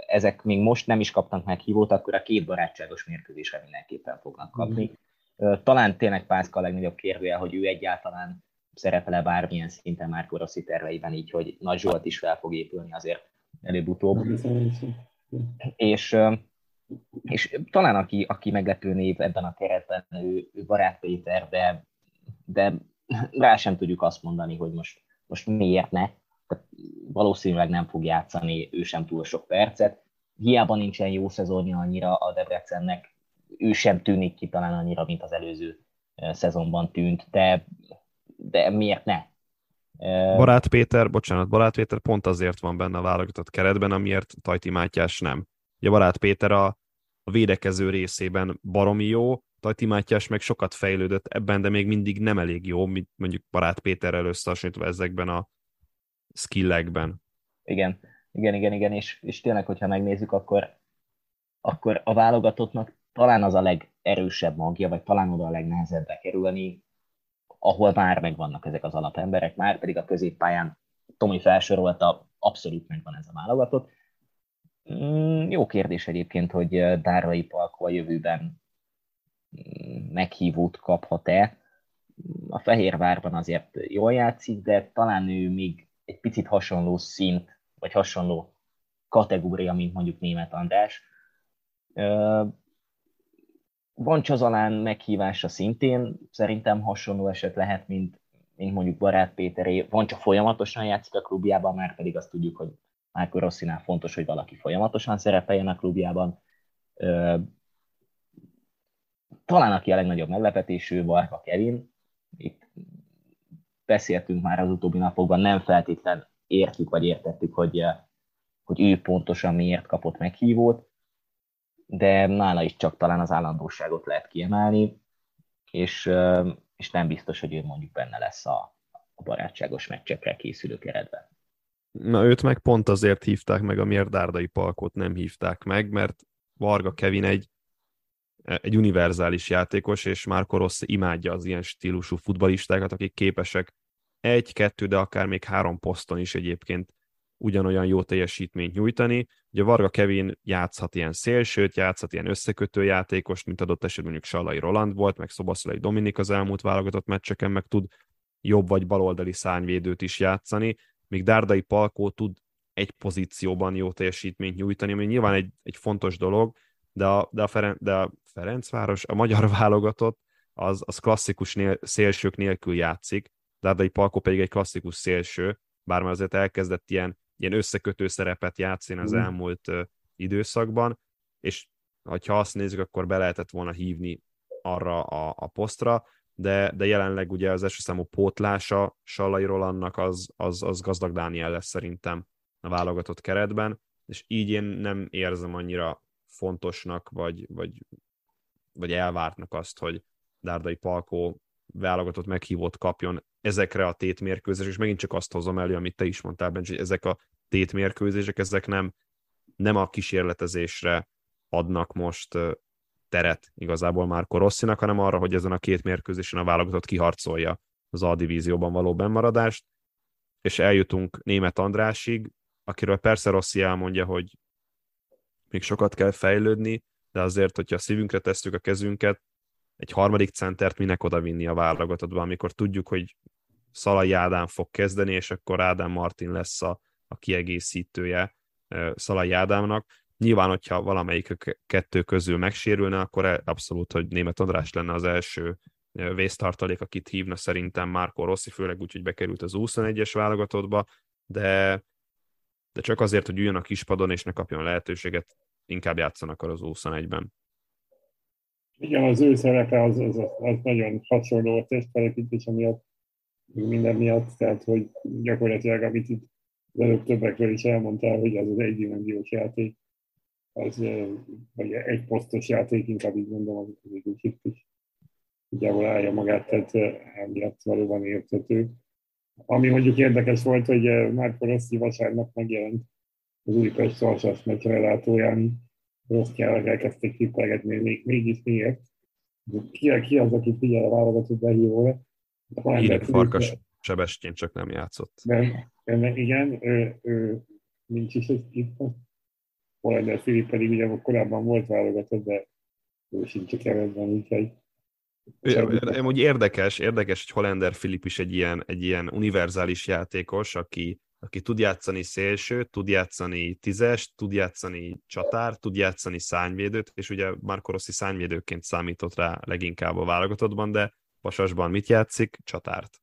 ezek még most nem is kaptak meg hívót, akkor a két barátságos mérkőzésre mindenképpen fognak kapni. Talán tényleg Pászka a legnagyobb kérdője, hogy ő egyáltalán szerepele bármilyen szinten már Rossi terveiben, így hogy Nagy Zsolt is fel fog épülni azért előbb-utóbb. És, és talán aki, aki meglepő név ebben a keretben, ő, ő Barát Péter, de, de rá sem tudjuk azt mondani, hogy most, most miért ne. Tehát valószínűleg nem fog játszani ő sem túl sok percet. Hiába nincsen jó szezonja annyira a Debrecennek, ő sem tűnik ki talán annyira, mint az előző szezonban tűnt, de, de miért ne? Barát Péter, bocsánat, Barát Péter pont azért van benne a válogatott keretben, amiért Tajti Mátyás nem. Ugye Barát Péter a, a védekező részében baromi jó, Tajti Mátyás meg sokat fejlődött ebben, de még mindig nem elég jó, mint mondjuk Barát Péterrel összehasonlítva ezekben a skillekben. Igen, igen, igen, igen, és, és tényleg, hogyha megnézzük, akkor, akkor a válogatottnak talán az a legerősebb magja, vagy talán oda a legnehezebb bekerülni, ahol már megvannak ezek az alapemberek, már pedig a középpályán Tomi felsorolta, abszolút megvan ez a válogatott. Mm, jó kérdés egyébként, hogy Dárai Palko a jövőben mm, meghívót kaphat-e. A Fehérvárban azért jól játszik, de talán ő még egy picit hasonló szint, vagy hasonló kategória, mint mondjuk német András. Van Csazalán meghívása szintén, szerintem hasonló eset lehet, mint, mint mondjuk Barát Péteré. Van csak folyamatosan játszik a klubjában, már pedig azt tudjuk, hogy Márko Rosszinál fontos, hogy valaki folyamatosan szerepeljen a klubjában. Talán aki a legnagyobb meglepetésű, Varga Kevin. Itt beszéltünk már az utóbbi napokban, nem feltétlen értjük vagy értettük, hogy, hogy ő pontosan miért kapott meghívót de nála is csak talán az állandóságot lehet kiemelni, és, és nem biztos, hogy ő mondjuk benne lesz a, a barátságos meccsekre készülő keretben. Na őt meg pont azért hívták meg, amiért Dárdai Palkot nem hívták meg, mert Varga Kevin egy, egy univerzális játékos, és Marco Rossi imádja az ilyen stílusú futbalistákat, akik képesek egy, kettő, de akár még három poszton is egyébként ugyanolyan jó teljesítményt nyújtani. Ugye Varga Kevin játszhat ilyen szélsőt, játszhat ilyen összekötő játékos, mint adott esetben mondjuk Salai Roland volt, meg Szobaszolai Dominik az elmúlt válogatott meccseken, meg tud jobb vagy baloldali szárnyvédőt is játszani, míg Dárdai Palkó tud egy pozícióban jó teljesítményt nyújtani, ami nyilván egy, egy fontos dolog, de a, de, a Feren, de a Ferencváros, a magyar válogatott, az, az klasszikus nél, szélsők nélkül játszik, Dárdai Palkó pedig egy klasszikus szélső, bár már azért elkezdett ilyen ilyen összekötő szerepet játszani az mm. elmúlt uh, időszakban, és ha azt nézzük, akkor be lehetett volna hívni arra a, a posztra, de, de jelenleg ugye az első számú pótlása Sallai Rolandnak az, az, az gazdag Dániel lesz szerintem a válogatott keretben, és így én nem érzem annyira fontosnak, vagy, vagy, vagy elvártnak azt, hogy Dárdai Palkó válogatott meghívót kapjon ezekre a tétmérkőzések, és megint csak azt hozom elő, amit te is mondtál, Bencs, hogy ezek a tétmérkőzések, ezek nem, nem a kísérletezésre adnak most teret igazából már Rosszinak, hanem arra, hogy ezen a két mérkőzésen a válogatott kiharcolja az A divízióban való bennmaradást, és eljutunk német Andrásig, akiről persze Rossi elmondja, hogy még sokat kell fejlődni, de azért, hogyha a szívünkre tesszük a kezünket, egy harmadik centert minek odavinni a válogatottba, amikor tudjuk, hogy Szalai Ádám fog kezdeni, és akkor Ádám Martin lesz a, a kiegészítője Szalai Ádámnak. Nyilván, hogyha valamelyik kettő közül megsérülne, akkor e- abszolút, hogy német András lenne az első vésztartalék, akit hívna szerintem Márko Rossi, főleg úgy, hogy bekerült az 21-es válogatottba, de, de csak azért, hogy üljön a kispadon és ne kapjon lehetőséget, inkább játszanak az 21-ben. Igen, az ő szerepe az, az, az nagyon hasonló a testfelépítése miatt, minden miatt, tehát hogy gyakorlatilag, amit itt az előbb többekről is elmondtál, hogy az az egydimenziós játék, az, vagy egy posztos játék, inkább így mondom, az egy kicsit is nagyjából állja magát, tehát emiatt valóban érthető. Ami mondjuk érdekes volt, hogy Márko Rossi vasárnap megjelent az Újpest Szalsas meccs relátóján, Rosszjának elkezdték tippelgetni, még, mégis miért. Ki, ki az, aki figyel a válogatott behívóra? Hírek Farkas Sebestyén csak nem játszott. De, de igen, ő, ő, nincs is egy tipp. Hollander Filip pedig ugye korábban volt válogatott, de ő sincs a keretben, úgyhogy úgy érdekes, érdekes, hogy Hollander Filip is egy ilyen, egy ilyen univerzális játékos, aki, aki tud játszani szélsőt, tud játszani tízes, tud játszani csatár, tud játszani szányvédőt, és ugye Marco Rossi szányvédőként számított rá leginkább a válogatottban, de Pasasban mit játszik? Csatárt.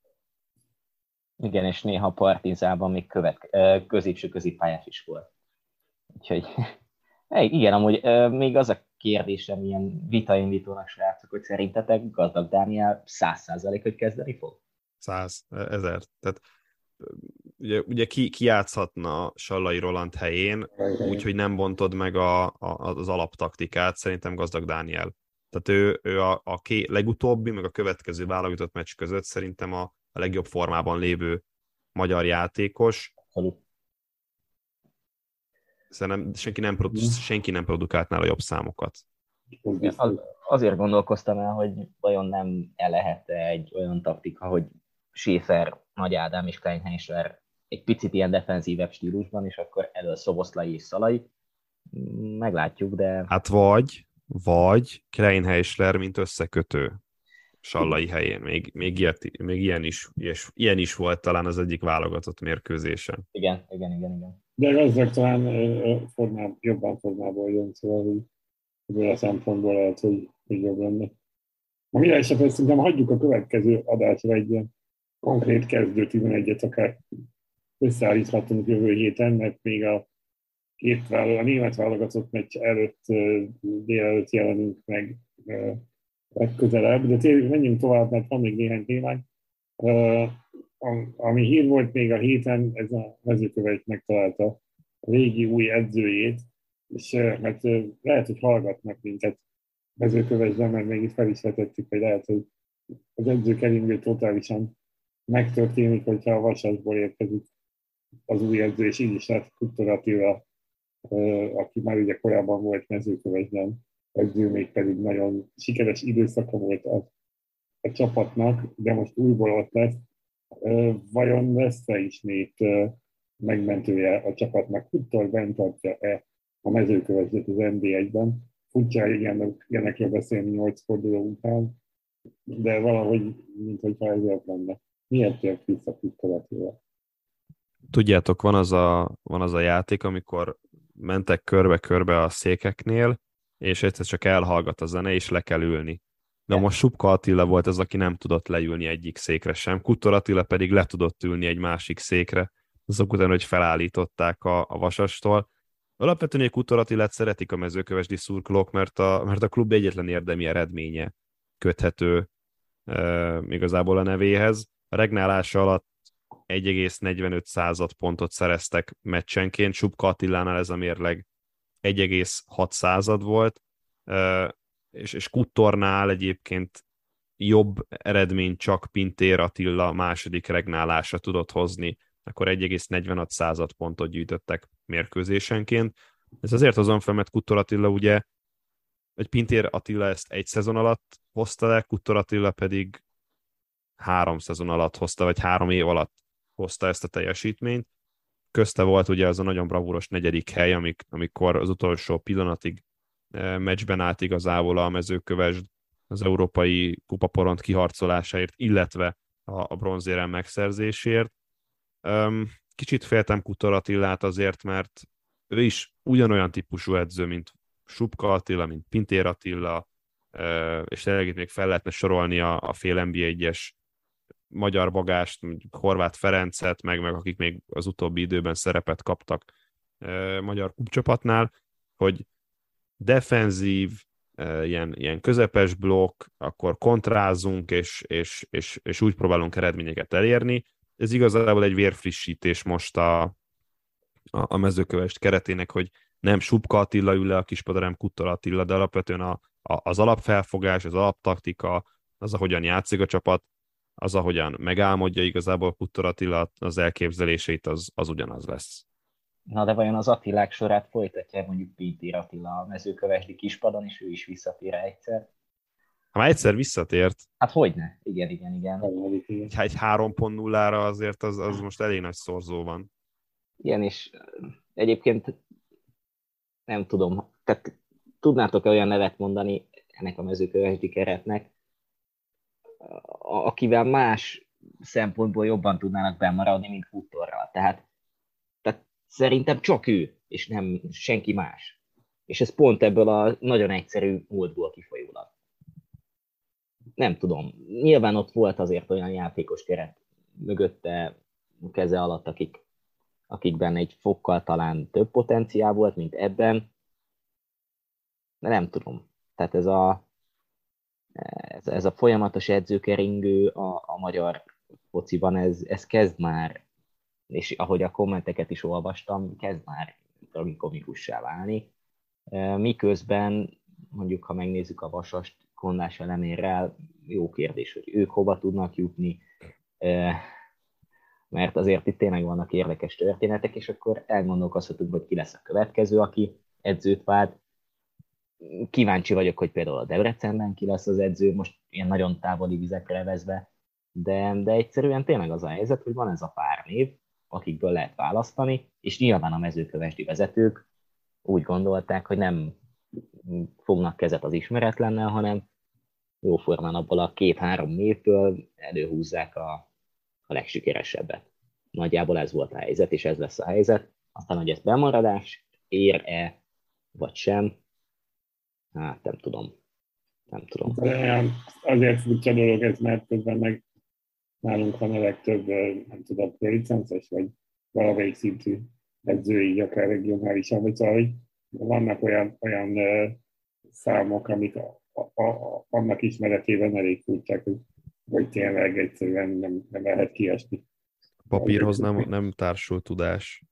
Igen, és néha Partizában még követ, középső középpályás is volt. Úgyhogy igen, amúgy még az a kérdésem ilyen vitaindítónak srácok, hogy szerintetek gazdag Dániel száz százalék, hogy kezdeni fog? Száz, ezer. Tehát ugye, ugye ki, ki játszhatna Sallai Roland helyén, úgyhogy nem bontod meg a, a, az alaptaktikát, szerintem gazdag Dániel. Tehát ő, ő a, a ké, legutóbbi, meg a következő válogatott meccs között szerintem a, a legjobb formában lévő magyar játékos. Abszolút. Szerintem senki nem, produ- senki nem produkált nála jobb számokat. Az, azért gondolkoztam el, hogy vajon nem el lehet egy olyan taktika, hogy Schäfer, Nagy Ádám és Kleinheisler egy picit ilyen defenzívebb stílusban, és akkor elő Szoboszlai és Szalai. Meglátjuk, de... Hát vagy, vagy Kleinheisler, mint összekötő Sallai helyén. Még, még, ilyet, még ilyen, is, ilyes, ilyen is volt talán az egyik válogatott mérkőzésen. Igen, igen, igen, igen. De gazdag talán formán, jobban formából jön, szóval hogy ebből a szempontból lehet, hogy, hogy jobb lenne. A minden esetre szerintem hagyjuk a következő adásra egy ilyen konkrét kezdő 11-et akár összeállíthatunk jövő héten, mert még a két vállal, a német válogatott meccs előtt délelőtt jelenünk meg legközelebb, de tényleg menjünk tovább, mert van még néhány témánk. Ami hír volt még a héten, ez a mezőkövet megtalálta a régi új edzőjét, és mert lehet, hogy hallgatnak minket mezőkövesben, mert még itt fel is vetettük, hogy lehet, hogy az edző keringő totálisan megtörténik, hogyha a vasasból érkezik az új edző, és így is lehet Kuttor aki már ugye korábban volt mezőkövesben edző, még pedig nagyon sikeres időszaka volt a, a csapatnak, de most újból ott lesz. Vajon lesz-e ismét megmentője a csapatnak? Kuttor bent tartja-e a mezőkövesdet az NB1-ben? Furcsa ilyenekről beszélni nyolc forduló után, de valahogy, mintha ezért lenne. Miért tért vissza Kuttor Tudjátok, van az, a, van az a játék, amikor mentek körbe-körbe a székeknél, és egyszer csak elhallgat a zene, és le kell ülni. De most Subka Attila volt az, aki nem tudott leülni egyik székre sem, Kutor Attila pedig le tudott ülni egy másik székre, azok után, hogy felállították a, a vasastól. Alapvetően egy Kutor Attilát szeretik a mezőkövesdi szurkolók, mert a, mert a klub egyetlen érdemi eredménye köthető e, igazából a nevéhez. A regnálása alatt 1,45 század pontot szereztek meccsenként, Subka Attilánál ez a mérleg 1,6 század volt, és, és Kuttornál egyébként jobb eredmény csak Pintér Attila második regnálása tudott hozni, akkor 1,46 század pontot gyűjtöttek mérkőzésenként. Ez azért azon fel, mert Kuttor Attila ugye, egy Pintér Attila ezt egy szezon alatt hozta le, Kuttor Attila pedig három szezon alatt hozta, vagy három év alatt hozta ezt a teljesítményt, közte volt ugye az a nagyon bravúros negyedik hely, amik, amikor az utolsó pillanatig meccsben állt igazából a mezőköves az európai kupaporont kiharcolásáért, illetve a, a bronzérem megszerzésért. Kicsit féltem Kutor Attilát azért, mert ő is ugyanolyan típusú edző, mint Subka Attila, mint Pintér Attila, eh, és tényleg itt még fel lehetne sorolni a, a fél NBA 1-es magyar bagást, Horváth Ferencet, meg, meg akik még az utóbbi időben szerepet kaptak e, magyar klubcsapatnál, hogy defenzív, ilyen, ilyen közepes blokk, akkor kontrázunk, és, és, és, és úgy próbálunk eredményeket elérni. Ez igazából egy vérfrissítés most a, a, a mezőkövest keretének, hogy nem Subka Attila ül le a kispadra, nem Kuttor Attila, de alapvetően a, a, az alapfelfogás, az alaptaktika, az, ahogyan játszik a csapat, az, ahogyan megálmodja igazából Kuttor Attila az elképzeléseit, az, az ugyanaz lesz. Na de vajon az Attilák sorát folytatja mondjuk Pintér Attila a mezőkövesdi kispadon, és ő is visszatér egyszer? Ha már egyszer visszatért. Hát hogyne, igen, igen, igen. Ha egy 3.0-ra azért az, az most elég nagy szorzó van. Igen, és egyébként nem tudom, tehát tudnátok-e olyan nevet mondani ennek a mezőkövesdi keretnek, akivel más szempontból jobban tudnának bemaradni, mint Futorral. Tehát, tehát szerintem csak ő, és nem senki más. És ez pont ebből a nagyon egyszerű múltból kifolyólag. Nem tudom. Nyilván ott volt azért olyan játékos keret mögötte, keze alatt, akik, akikben egy fokkal talán több potenciál volt, mint ebben. De nem tudom. Tehát ez a, ez, ez a folyamatos edzőkeringő a, a magyar fociban, ez, ez kezd már, és ahogy a kommenteket is olvastam, kezd már komikussá válni. Miközben mondjuk, ha megnézzük a Vasast kondás elemérrel, jó kérdés, hogy ők hova tudnak jutni, mert azért itt tényleg vannak érdekes történetek, és akkor elgondolkozhatunk, hogy ki lesz a következő, aki edzőt vált. Kíváncsi vagyok, hogy például a Debrecenben ki lesz az edző, most ilyen nagyon távoli vizekre vezve, de, de egyszerűen tényleg az a helyzet, hogy van ez a pár név, akikből lehet választani, és nyilván a mezőkövesdi vezetők úgy gondolták, hogy nem fognak kezet az ismeretlennel, hanem jóformán abból a két-három névből előhúzzák a, a legsikeresebbet. Nagyjából ez volt a helyzet, és ez lesz a helyzet. Aztán, hogy ez bemaradás ér-e, vagy sem, hát nem tudom. Nem tudom. Azért furcsa dolog ez, mert közben meg nálunk van a legtöbb, nem tudom, licences, vagy valamelyik szintű edzői, akár regionálisan, vagy szóval, hogy vannak olyan, olyan számok, amik a, a, a, annak ismeretében elég furcsák, hogy, hogy tényleg egyszerűen nem, nem lehet kiesni. Papírhoz nem, nem társul tudás.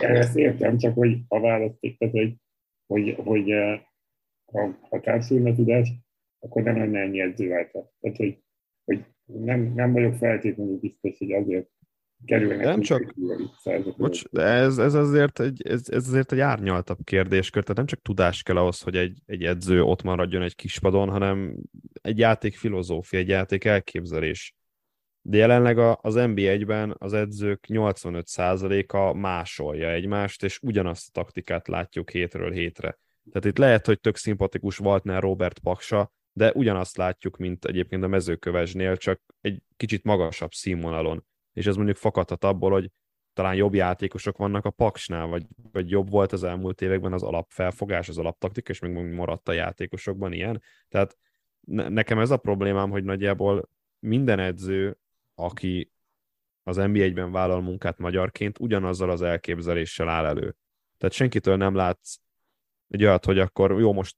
Ezt értem, csak hogy a választék, tehát hogy, hogy, hogy ha, ha társulna tudás, akkor nem lenne ennyi edzőváltás. Tehát, hogy, hogy nem, nem vagyok feltétlenül biztos, hogy azért kerülnek. Nem csak, bocs, de ez, ez, azért egy, ez, ez azért egy árnyaltabb kérdéskör, tehát nem csak tudás kell ahhoz, hogy egy, egy edző ott maradjon egy kispadon, hanem egy játék filozófia, egy játék elképzelés. De jelenleg az NB1-ben az edzők 85%-a másolja egymást, és ugyanazt a taktikát látjuk hétről hétre. Tehát itt lehet, hogy tök szimpatikus Waltner Robert Paksa, de ugyanazt látjuk, mint egyébként a mezőkövesnél, csak egy kicsit magasabb színvonalon. És ez mondjuk fakadhat abból, hogy talán jobb játékosok vannak a Paksnál, vagy, vagy jobb volt az elmúlt években az alapfelfogás, az alaptaktika, és még maradt a játékosokban ilyen. Tehát nekem ez a problémám, hogy nagyjából minden edző, aki az NBA-ben vállal munkát magyarként, ugyanazzal az elképzeléssel áll elő. Tehát senkitől nem látsz egy olyat, hogy akkor jó, most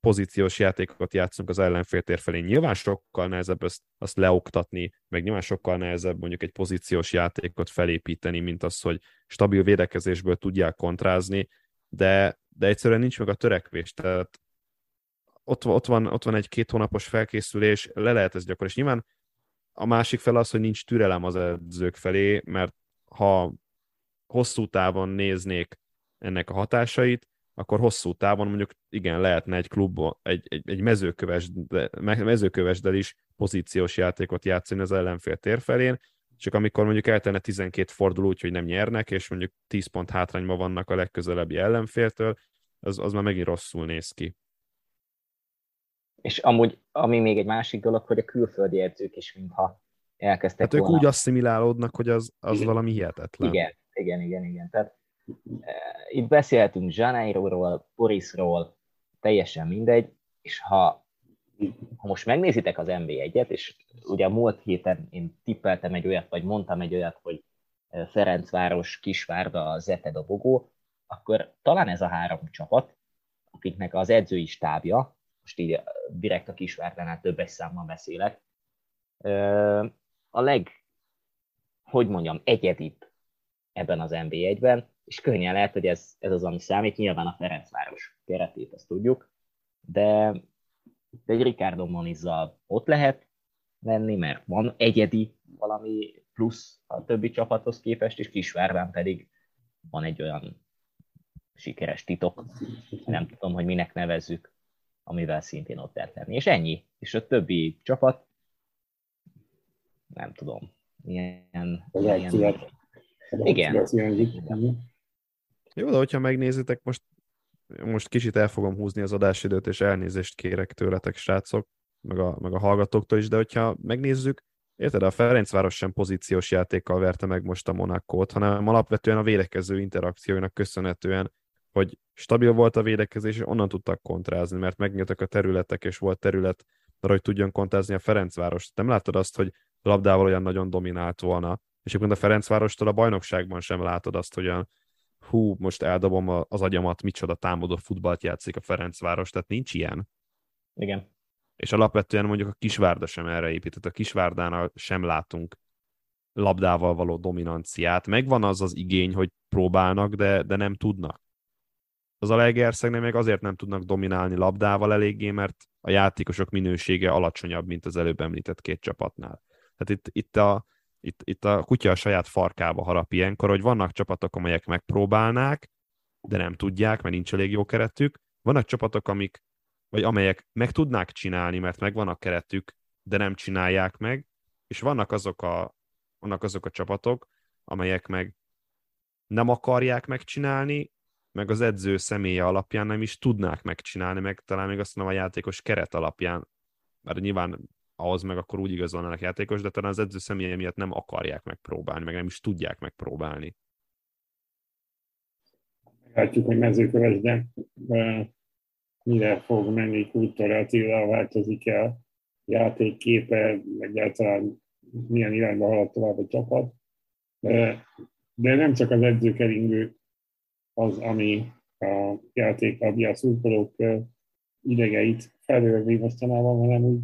pozíciós játékokat játszunk az ellenfél tér felé. Nyilván sokkal nehezebb azt, azt leoktatni, meg nyilván sokkal nehezebb mondjuk egy pozíciós játékot felépíteni, mint az, hogy stabil védekezésből tudják kontrázni, de, de egyszerűen nincs meg a törekvés. Tehát ott, ott, van, ott van egy két hónapos felkészülés, le lehet ez gyakorlatilag. És nyilván a másik fel az, hogy nincs türelem az edzők felé, mert ha hosszú távon néznék ennek a hatásait, akkor hosszú távon mondjuk igen, lehetne egy klubban, egy, egy, egy mezőkövesdel, mezőkövesdel is pozíciós játékot játszani az ellenfél térfelén, csak amikor mondjuk eltenne 12 forduló úgy, hogy nem nyernek, és mondjuk 10 pont hátrányban vannak a legközelebbi ellenféltől, az, az már megint rosszul néz ki. És amúgy, ami még egy másik dolog, hogy a külföldi edzők is mintha elkezdtek Hát ők volna. úgy asszimilálódnak, hogy az, az valami hihetetlen. Igen, igen, igen, igen. Tehát itt beszélhetünk Zsaneiróról, Borisról, teljesen mindegy, és ha, ha most megnézitek az MB1-et, és ugye a múlt héten én tippeltem egy olyat, vagy mondtam egy olyat, hogy Ferencváros, Kisvárda, Zete dobogó, akkor talán ez a három csapat, akiknek az edzői stábja, most így direkt a Kisvárdánál többes számmal beszélek, a leg, hogy mondjam, egyedibb ebben az NB1-ben, és könnyen lehet, hogy ez, ez az, ami számít. Nyilván a Ferencváros keretét, azt tudjuk, de, de egy Ricardo Monizzal ott lehet lenni, mert van egyedi valami plusz a többi csapathoz képest, és Kisvárván pedig van egy olyan sikeres titok, nem tudom, hogy minek nevezzük, amivel szintén ott lehet lenni. És ennyi. És a többi csapat, nem tudom, ilyen... ilyen... Igen. Jó, de hogyha megnézitek, most most kicsit el fogom húzni az adásidőt, és elnézést kérek tőletek, srácok, meg a, meg a hallgatóktól is, de hogyha megnézzük, érted, a Ferencváros sem pozíciós játékkal verte meg most a Monakót, hanem alapvetően a védekező interakcióinak köszönhetően, hogy stabil volt a védekezés, és onnan tudtak kontrázni, mert megnyíltak a területek, és volt terület arra, hogy tudjon kontrázni a Ferencváros. Nem látod azt, hogy labdával olyan nagyon dominált volna, és egyébként a Ferencvárostól a bajnokságban sem látod azt, hogy olyan hú, most eldobom az agyamat, micsoda támadó futballt játszik a Ferencváros, tehát nincs ilyen. Igen. És alapvetően mondjuk a Kisvárda sem erre épített, a Kisvárdánál sem látunk labdával való dominanciát. Megvan az az igény, hogy próbálnak, de, de nem tudnak. Az Alegerszegnél meg azért nem tudnak dominálni labdával eléggé, mert a játékosok minősége alacsonyabb, mint az előbb említett két csapatnál. Tehát itt, itt a, itt, itt a kutya a saját farkába harap ilyenkor, hogy vannak csapatok, amelyek megpróbálnák, de nem tudják, mert nincs elég jó keretük. Vannak csapatok, amik, vagy amelyek meg tudnák csinálni, mert megvan a keretük, de nem csinálják meg, és vannak azok a, vannak azok a csapatok, amelyek meg nem akarják megcsinálni, meg az edző személye alapján nem is tudnák megcsinálni, meg talán még azt mondom a játékos keret alapján, mert nyilván ahhoz meg akkor úgy igazolnának játékos, de talán az edző személye miatt nem akarják megpróbálni, meg nem is tudják megpróbálni. Látjuk, hogy mezőkövesden mire fog menni Kultúra Attila, változik el játékképe, egyáltalán milyen irányba halad tovább a csapat. De nem csak az edzőkeringő az, ami a játék, a szurkolók idegeit felőrvi mostanában, hanem úgy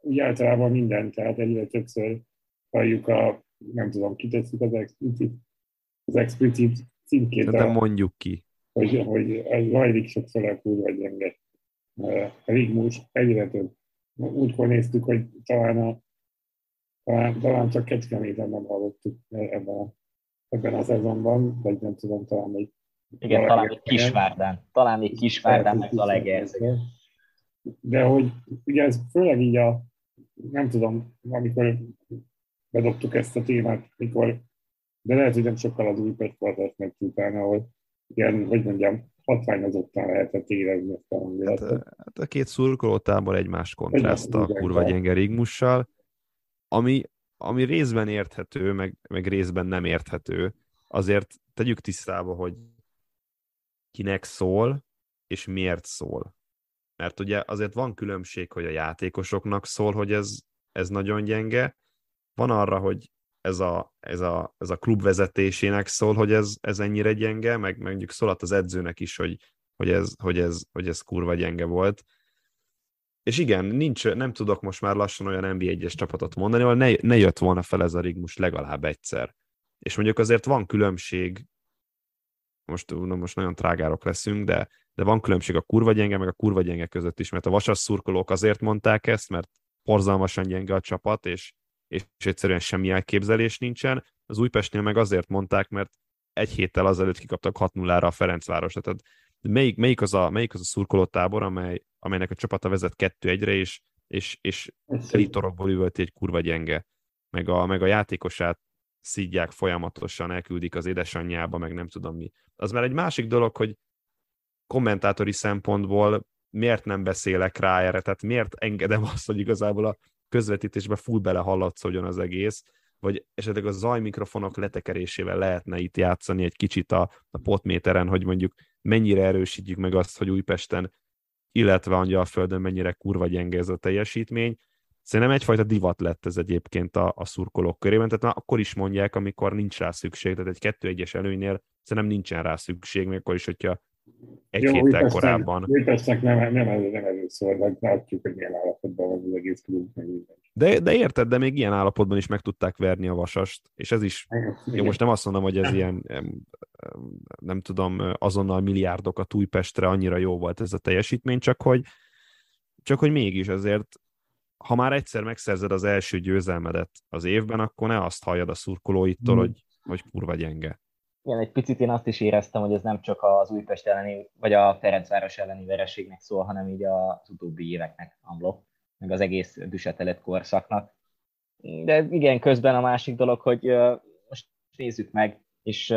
úgy általában minden, tehát egyre többször halljuk a, nem tudom, kitetszik az explicit, az explicit címkét. De mondjuk ki. Hogy, hogy zajlik sokszor a kurva gyenge. Rigmus egyre több. Úgykor néztük, hogy talán, a, talán, talán csak Kecskeméten nem hallottuk ebben a, ebben a szezonban, vagy nem tudom, talán még igen, talán még Kisvárdán. Talán még Kisvárdán, meg Zalegerszeg. De hogy ugye ez főleg így a, nem tudom, amikor bedobtuk ezt a témát, mikor, de lehet, hogy nem sokkal az új Pest meg utána, ahol ilyen, hogy mondjam, hatványozottan lehetett érezni ezt a hangulatot. Hát, hát a két szurkolótábor egymás kontraszt a kurva gyenge rigmussal, ami, ami részben érthető, meg, meg részben nem érthető. Azért tegyük tisztába, hogy kinek szól, és miért szól. Mert ugye azért van különbség, hogy a játékosoknak szól, hogy ez, ez nagyon gyenge, van arra, hogy ez a, ez a, ez a klub vezetésének szól, hogy ez, ez ennyire gyenge, meg, mondjuk szólat az edzőnek is, hogy, hogy, ez, hogy, ez, hogy ez kurva gyenge volt. És igen, nincs, nem tudok most már lassan olyan NB1-es csapatot mondani, ahol ne, ne jött volna fel ez a rigmus legalább egyszer. És mondjuk azért van különbség, most, most nagyon trágárok leszünk, de de van különbség a kurva gyenge, meg a kurva gyenge között is, mert a vasas szurkolók azért mondták ezt, mert porzalmasan gyenge a csapat, és, és egyszerűen semmi elképzelés nincsen. Az Újpestnél meg azért mondták, mert egy héttel azelőtt kikaptak 6-0-ra a Ferencváros. Tehát melyik, melyik, az a, melyik az a szurkolótábor, amely, amelynek a csapata vezet 2-1-re, és, és, és telitorokból üvölti egy kurva gyenge. Meg a, meg a játékosát szídják folyamatosan, elküldik az édesanyjába, meg nem tudom mi. Az már egy másik dolog, hogy kommentátori szempontból miért nem beszélek rá erre, tehát miért engedem azt, hogy igazából a közvetítésbe full bele hallatszódjon az egész, vagy esetleg a zajmikrofonok letekerésével lehetne itt játszani egy kicsit a, a potméteren, hogy mondjuk mennyire erősítjük meg azt, hogy Újpesten, illetve Angyalföldön mennyire kurva gyenge ez a teljesítmény. Szerintem egyfajta divat lett ez egyébként a, a szurkolók körében, tehát akkor is mondják, amikor nincs rá szükség, tehát egy kettő-egyes előnynél szerintem nincsen rá szükség, még akkor is, hogyha egy Jó, héttel Újpesten, korábban. Újpestnek nem, nem, nem, nem először, vagy látjuk, hogy milyen állapotban van az egész klub. De, de érted, de még ilyen állapotban is meg tudták verni a vasast, és ez is, jó, most nem azt mondom, hogy ez ilyen, nem tudom, azonnal milliárdokat Újpestre annyira jó volt ez a teljesítmény, csak hogy, csak hogy mégis azért, ha már egyszer megszerzed az első győzelmedet az évben, akkor ne azt halljad a szurkolóittól, hmm. hogy, hogy kurva gyenge. Igen, egy picit én azt is éreztem, hogy ez nem csak az Újpest elleni, vagy a Ferencváros elleni vereségnek szól, hanem így az utóbbi éveknek amlok, meg az egész düsetelet korszaknak. De igen, közben a másik dolog, hogy most nézzük meg, és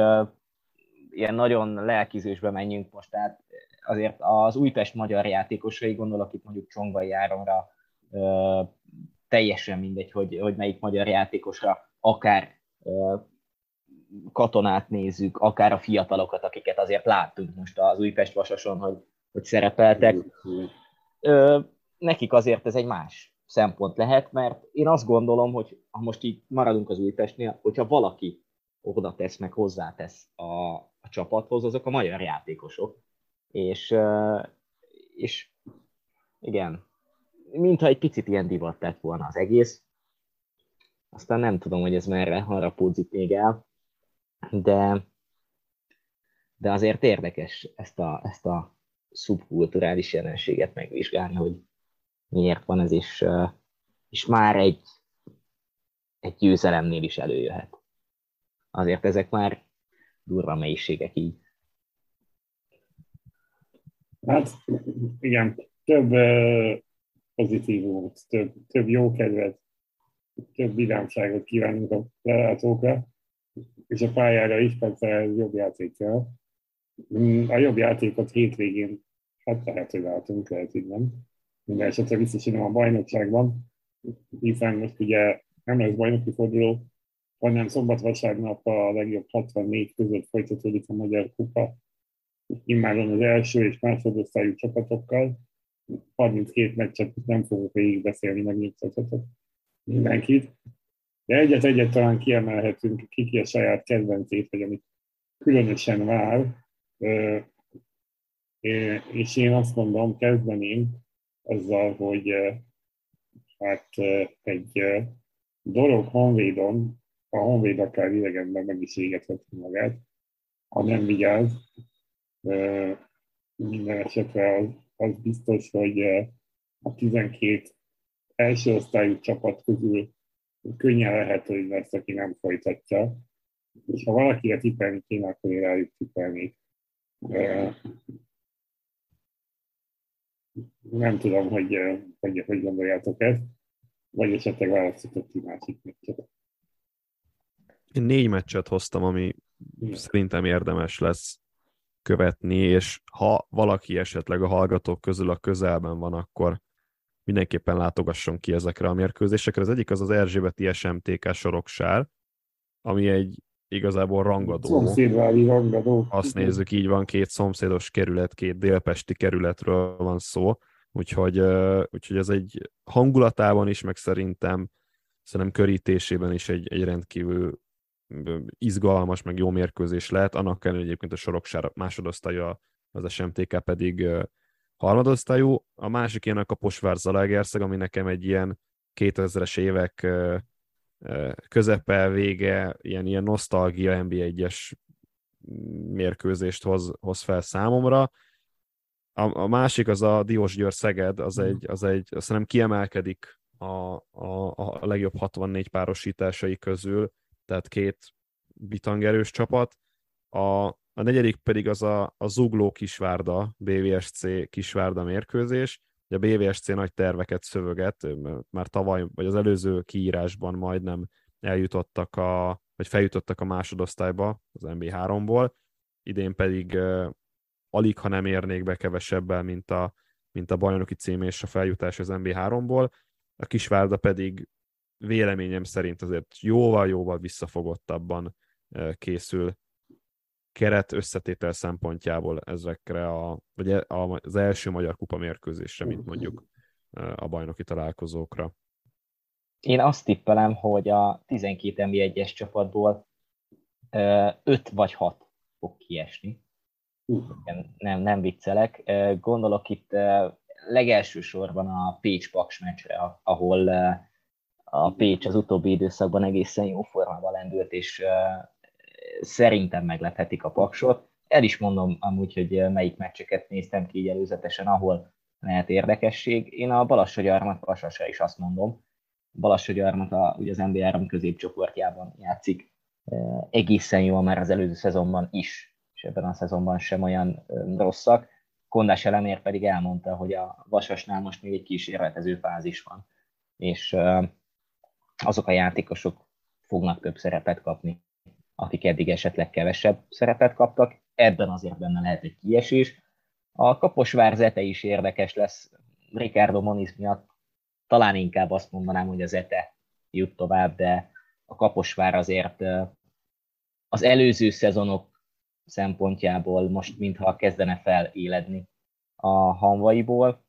ilyen nagyon lelkizésbe menjünk most át. azért az Újpest magyar játékosai, gondolok itt mondjuk Csongvai Áronra, teljesen mindegy, hogy, hogy melyik magyar játékosra, akár katonát nézzük, akár a fiatalokat, akiket azért láttunk most az Újpest Vasason, hogy, hogy szerepeltek. Ö, nekik azért ez egy más szempont lehet, mert én azt gondolom, hogy ha most így maradunk az Újpestnél, hogyha valaki oda tesz, meg hozzátesz a, a csapathoz, azok a magyar játékosok. És, és igen, mintha egy picit ilyen divat lett volna az egész. Aztán nem tudom, hogy ez merre harapódzik még el, de, de azért érdekes ezt a, ezt a szubkulturális jelenséget megvizsgálni, hogy miért van ez, és, és már egy, egy győzelemnél is előjöhet. Azért ezek már durva mélységek így. Hát igen, több pozitívumot, több, több jó kedvet, több vidámságot kívánunk a lelátókra, és a pályára is persze jobb játék kell. A jobb játékot hétvégén, hát lehet, hogy látunk, lehet, hogy nem. Minden esetre biztosan a bajnokságban, hiszen most ugye nem lesz bajnoki forduló, hanem szombat-vasárnap a legjobb 64 között folytatódik a Magyar Kupa. Immáron az első és másodosztályú csapatokkal. 32 meccset nem fogok végig beszélni, megnyugtathatok mindenkit. De egyet-egyet talán kiemelhetünk, ki ki a saját kedvencét, vagy amit különösen vár. És én azt mondom, kezdeném azzal, hogy hát egy dolog Honvédon, a Honvéd akár idegenben meg is égetheti magát, ha nem vigyáz. Minden esetre az, az biztos, hogy a 12 első osztályú csapat közül könnyen lehet, hogy lesz, aki nem folytatja. És ha valakire tippelni kéne, akkor én rájuk tippelni. Nem tudom, hogy, hogy, hogy gondoljátok ezt, vagy esetleg választhatok ki másik meccset. Én négy meccset hoztam, ami Igen. szerintem érdemes lesz követni, és ha valaki esetleg a hallgatók közül a közelben van, akkor mindenképpen látogasson ki ezekre a mérkőzésekre. Az egyik az az Erzsébeti SMTK Soroksár, ami egy igazából rangadó. Szomszédvári rangadó. Azt nézzük, így van, két szomszédos kerület, két délpesti kerületről van szó, úgyhogy, úgyhogy ez egy hangulatában is, meg szerintem szerintem körítésében is egy, egy rendkívül izgalmas, meg jó mérkőzés lehet, annak ellenére egyébként a Soroksár másodosztálya, az SMTK pedig harmadosztályú, a másik ilyen a Kaposvár Zalaegerszeg, ami nekem egy ilyen 2000-es évek közepe, vége, ilyen, ilyen nosztalgia NB1-es mérkőzést hoz, hoz fel számomra. A, a másik az a Diós Győr Szeged, az mhm. egy, az egy azt nem kiemelkedik a, a, a legjobb 64 párosításai közül, tehát két bitangerős csapat. A, a negyedik pedig az a, a Zugló Kisvárda, BVSC Kisvárda mérkőzés. a BVSC nagy terveket szövöget, már tavaly, vagy az előző kiírásban majdnem eljutottak a, vagy feljutottak a másodosztályba az MB3-ból, idén pedig uh, alig, ha nem érnék be kevesebbel, mint a, mint a bajnoki cím és a feljutás az MB3-ból. A Kisvárda pedig véleményem szerint azért jóval-jóval visszafogottabban készül keret összetétel szempontjából ezekre a, vagy e, az első magyar kupa mérkőzésre, mint mondjuk a bajnoki találkozókra. Én azt tippelem, hogy a 12 NB1-es csapatból 5 vagy 6 fog kiesni. Nem, nem viccelek. Gondolok itt legelső sorban a Pécs-Paks meccsre, ahol a Pécs az utóbbi időszakban egészen jó formában lendült, és szerintem meglephetik a paksot. El is mondom amúgy, hogy melyik meccseket néztem ki előzetesen, ahol lehet érdekesség. Én a Balassagyarmat Vasasra is azt mondom. Balassagyarmat a, ugye az NBA-3 középcsoportjában játszik egészen jól már az előző szezonban is, és ebben a szezonban sem olyan rosszak. Kondás elemér pedig elmondta, hogy a Vasasnál most még egy kísérletező fázis van, és azok a játékosok fognak több szerepet kapni, akik eddig esetleg kevesebb szerepet kaptak. Ebben azért benne lehet egy kiesés. A Kaposvár Zete is érdekes lesz Ricardo Moniz miatt. Talán inkább azt mondanám, hogy az Zete jut tovább, de a Kaposvár azért az előző szezonok szempontjából most mintha kezdene feléledni a hanvaiból.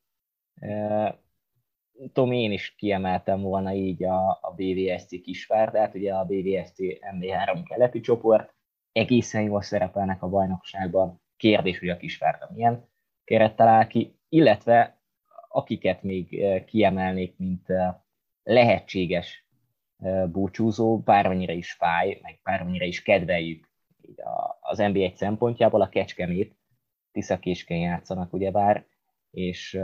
Tomi, én is kiemeltem volna így a, a BVSC kisvárdát, ugye a BVSC MB3 keleti csoport, egészen jól szerepelnek a bajnokságban, kérdés, hogy a kisvárda milyen kerettel áll ki, illetve akiket még kiemelnék, mint lehetséges búcsúzó, bármennyire is fáj, meg bármennyire is kedveljük az NBA szempontjából a Kecskemét, Tisza Késkén játszanak ugyebár, és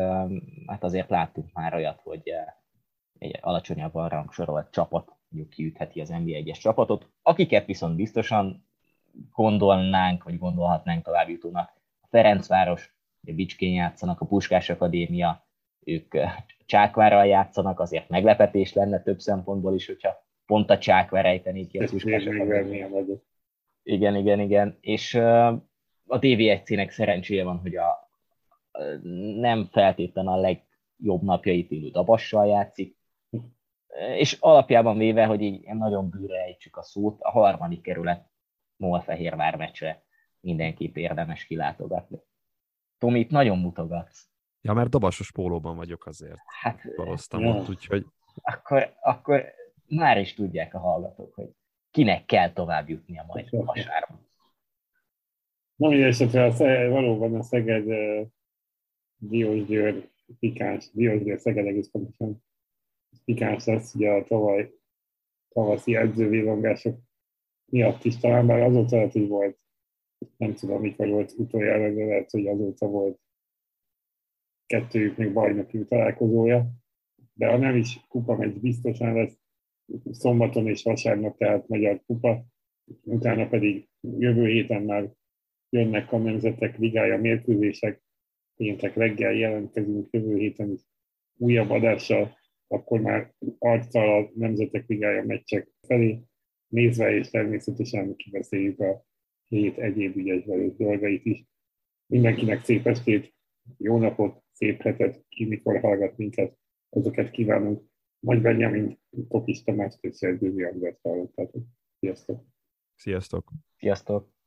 hát azért láttunk már olyat, hogy egy alacsonyabban rangsorolt csapat mondjuk kiütheti az NBA egyes csapatot, akiket viszont biztosan gondolnánk, vagy gondolhatnánk tovább jutónak. A Ferencváros, a Bicskén játszanak, a Puskás Akadémia, ők Csákvárral játszanak, azért meglepetés lenne több szempontból is, hogyha pont a Csákvár ejtené ki a Puskás Akadémia. Igen, igen, igen. És a DV1C-nek szerencséje van, hogy a, nem feltétlen a legjobb napjait élő Dabassal játszik, és alapjában véve, hogy így nagyon bűre ejtsük a szót, a harmadik kerület Molfehérvár meccsre mindenképp érdemes kilátogatni. Tomi, itt nagyon mutogatsz. Ja, mert dabasos pólóban vagyok azért. Hát, valósztam ja. ott, úgyhogy... Akkor, akkor már is tudják a hallgatók, hogy kinek kell tovább jutni a majd vasárban. Na, minden esetre a, valóban a Szeged Diós Győr pikáns, Diós Győr Szeged egész pontosan. Pikáns lesz, ugye a tavaly tavaszi edzővillongások miatt is talán, bár azóta lehet, hogy volt, nem tudom, mikor volt utoljára, de lehet, hogy azóta volt kettőjük még bajnoki találkozója, de ha nem is kupa megy biztosan lesz szombaton és vasárnap, tehát magyar kupa, utána pedig jövő héten már jönnek a nemzetek ligája mérkőzések, péntek reggel jelentkezünk jövő héten is újabb adással, akkor már arccal a Nemzetek Ligája meccsek felé nézve, és természetesen kibeszéljük a hét egyéb ügyes dolgait is. Mindenkinek szép estét, jó napot, szép hetet, ki mikor hallgat minket, azokat kívánunk. Majd Benjamin, Kokis Tamás és Szerzőzi András hallottátok. Sziasztok! Sziasztok! Sziasztok!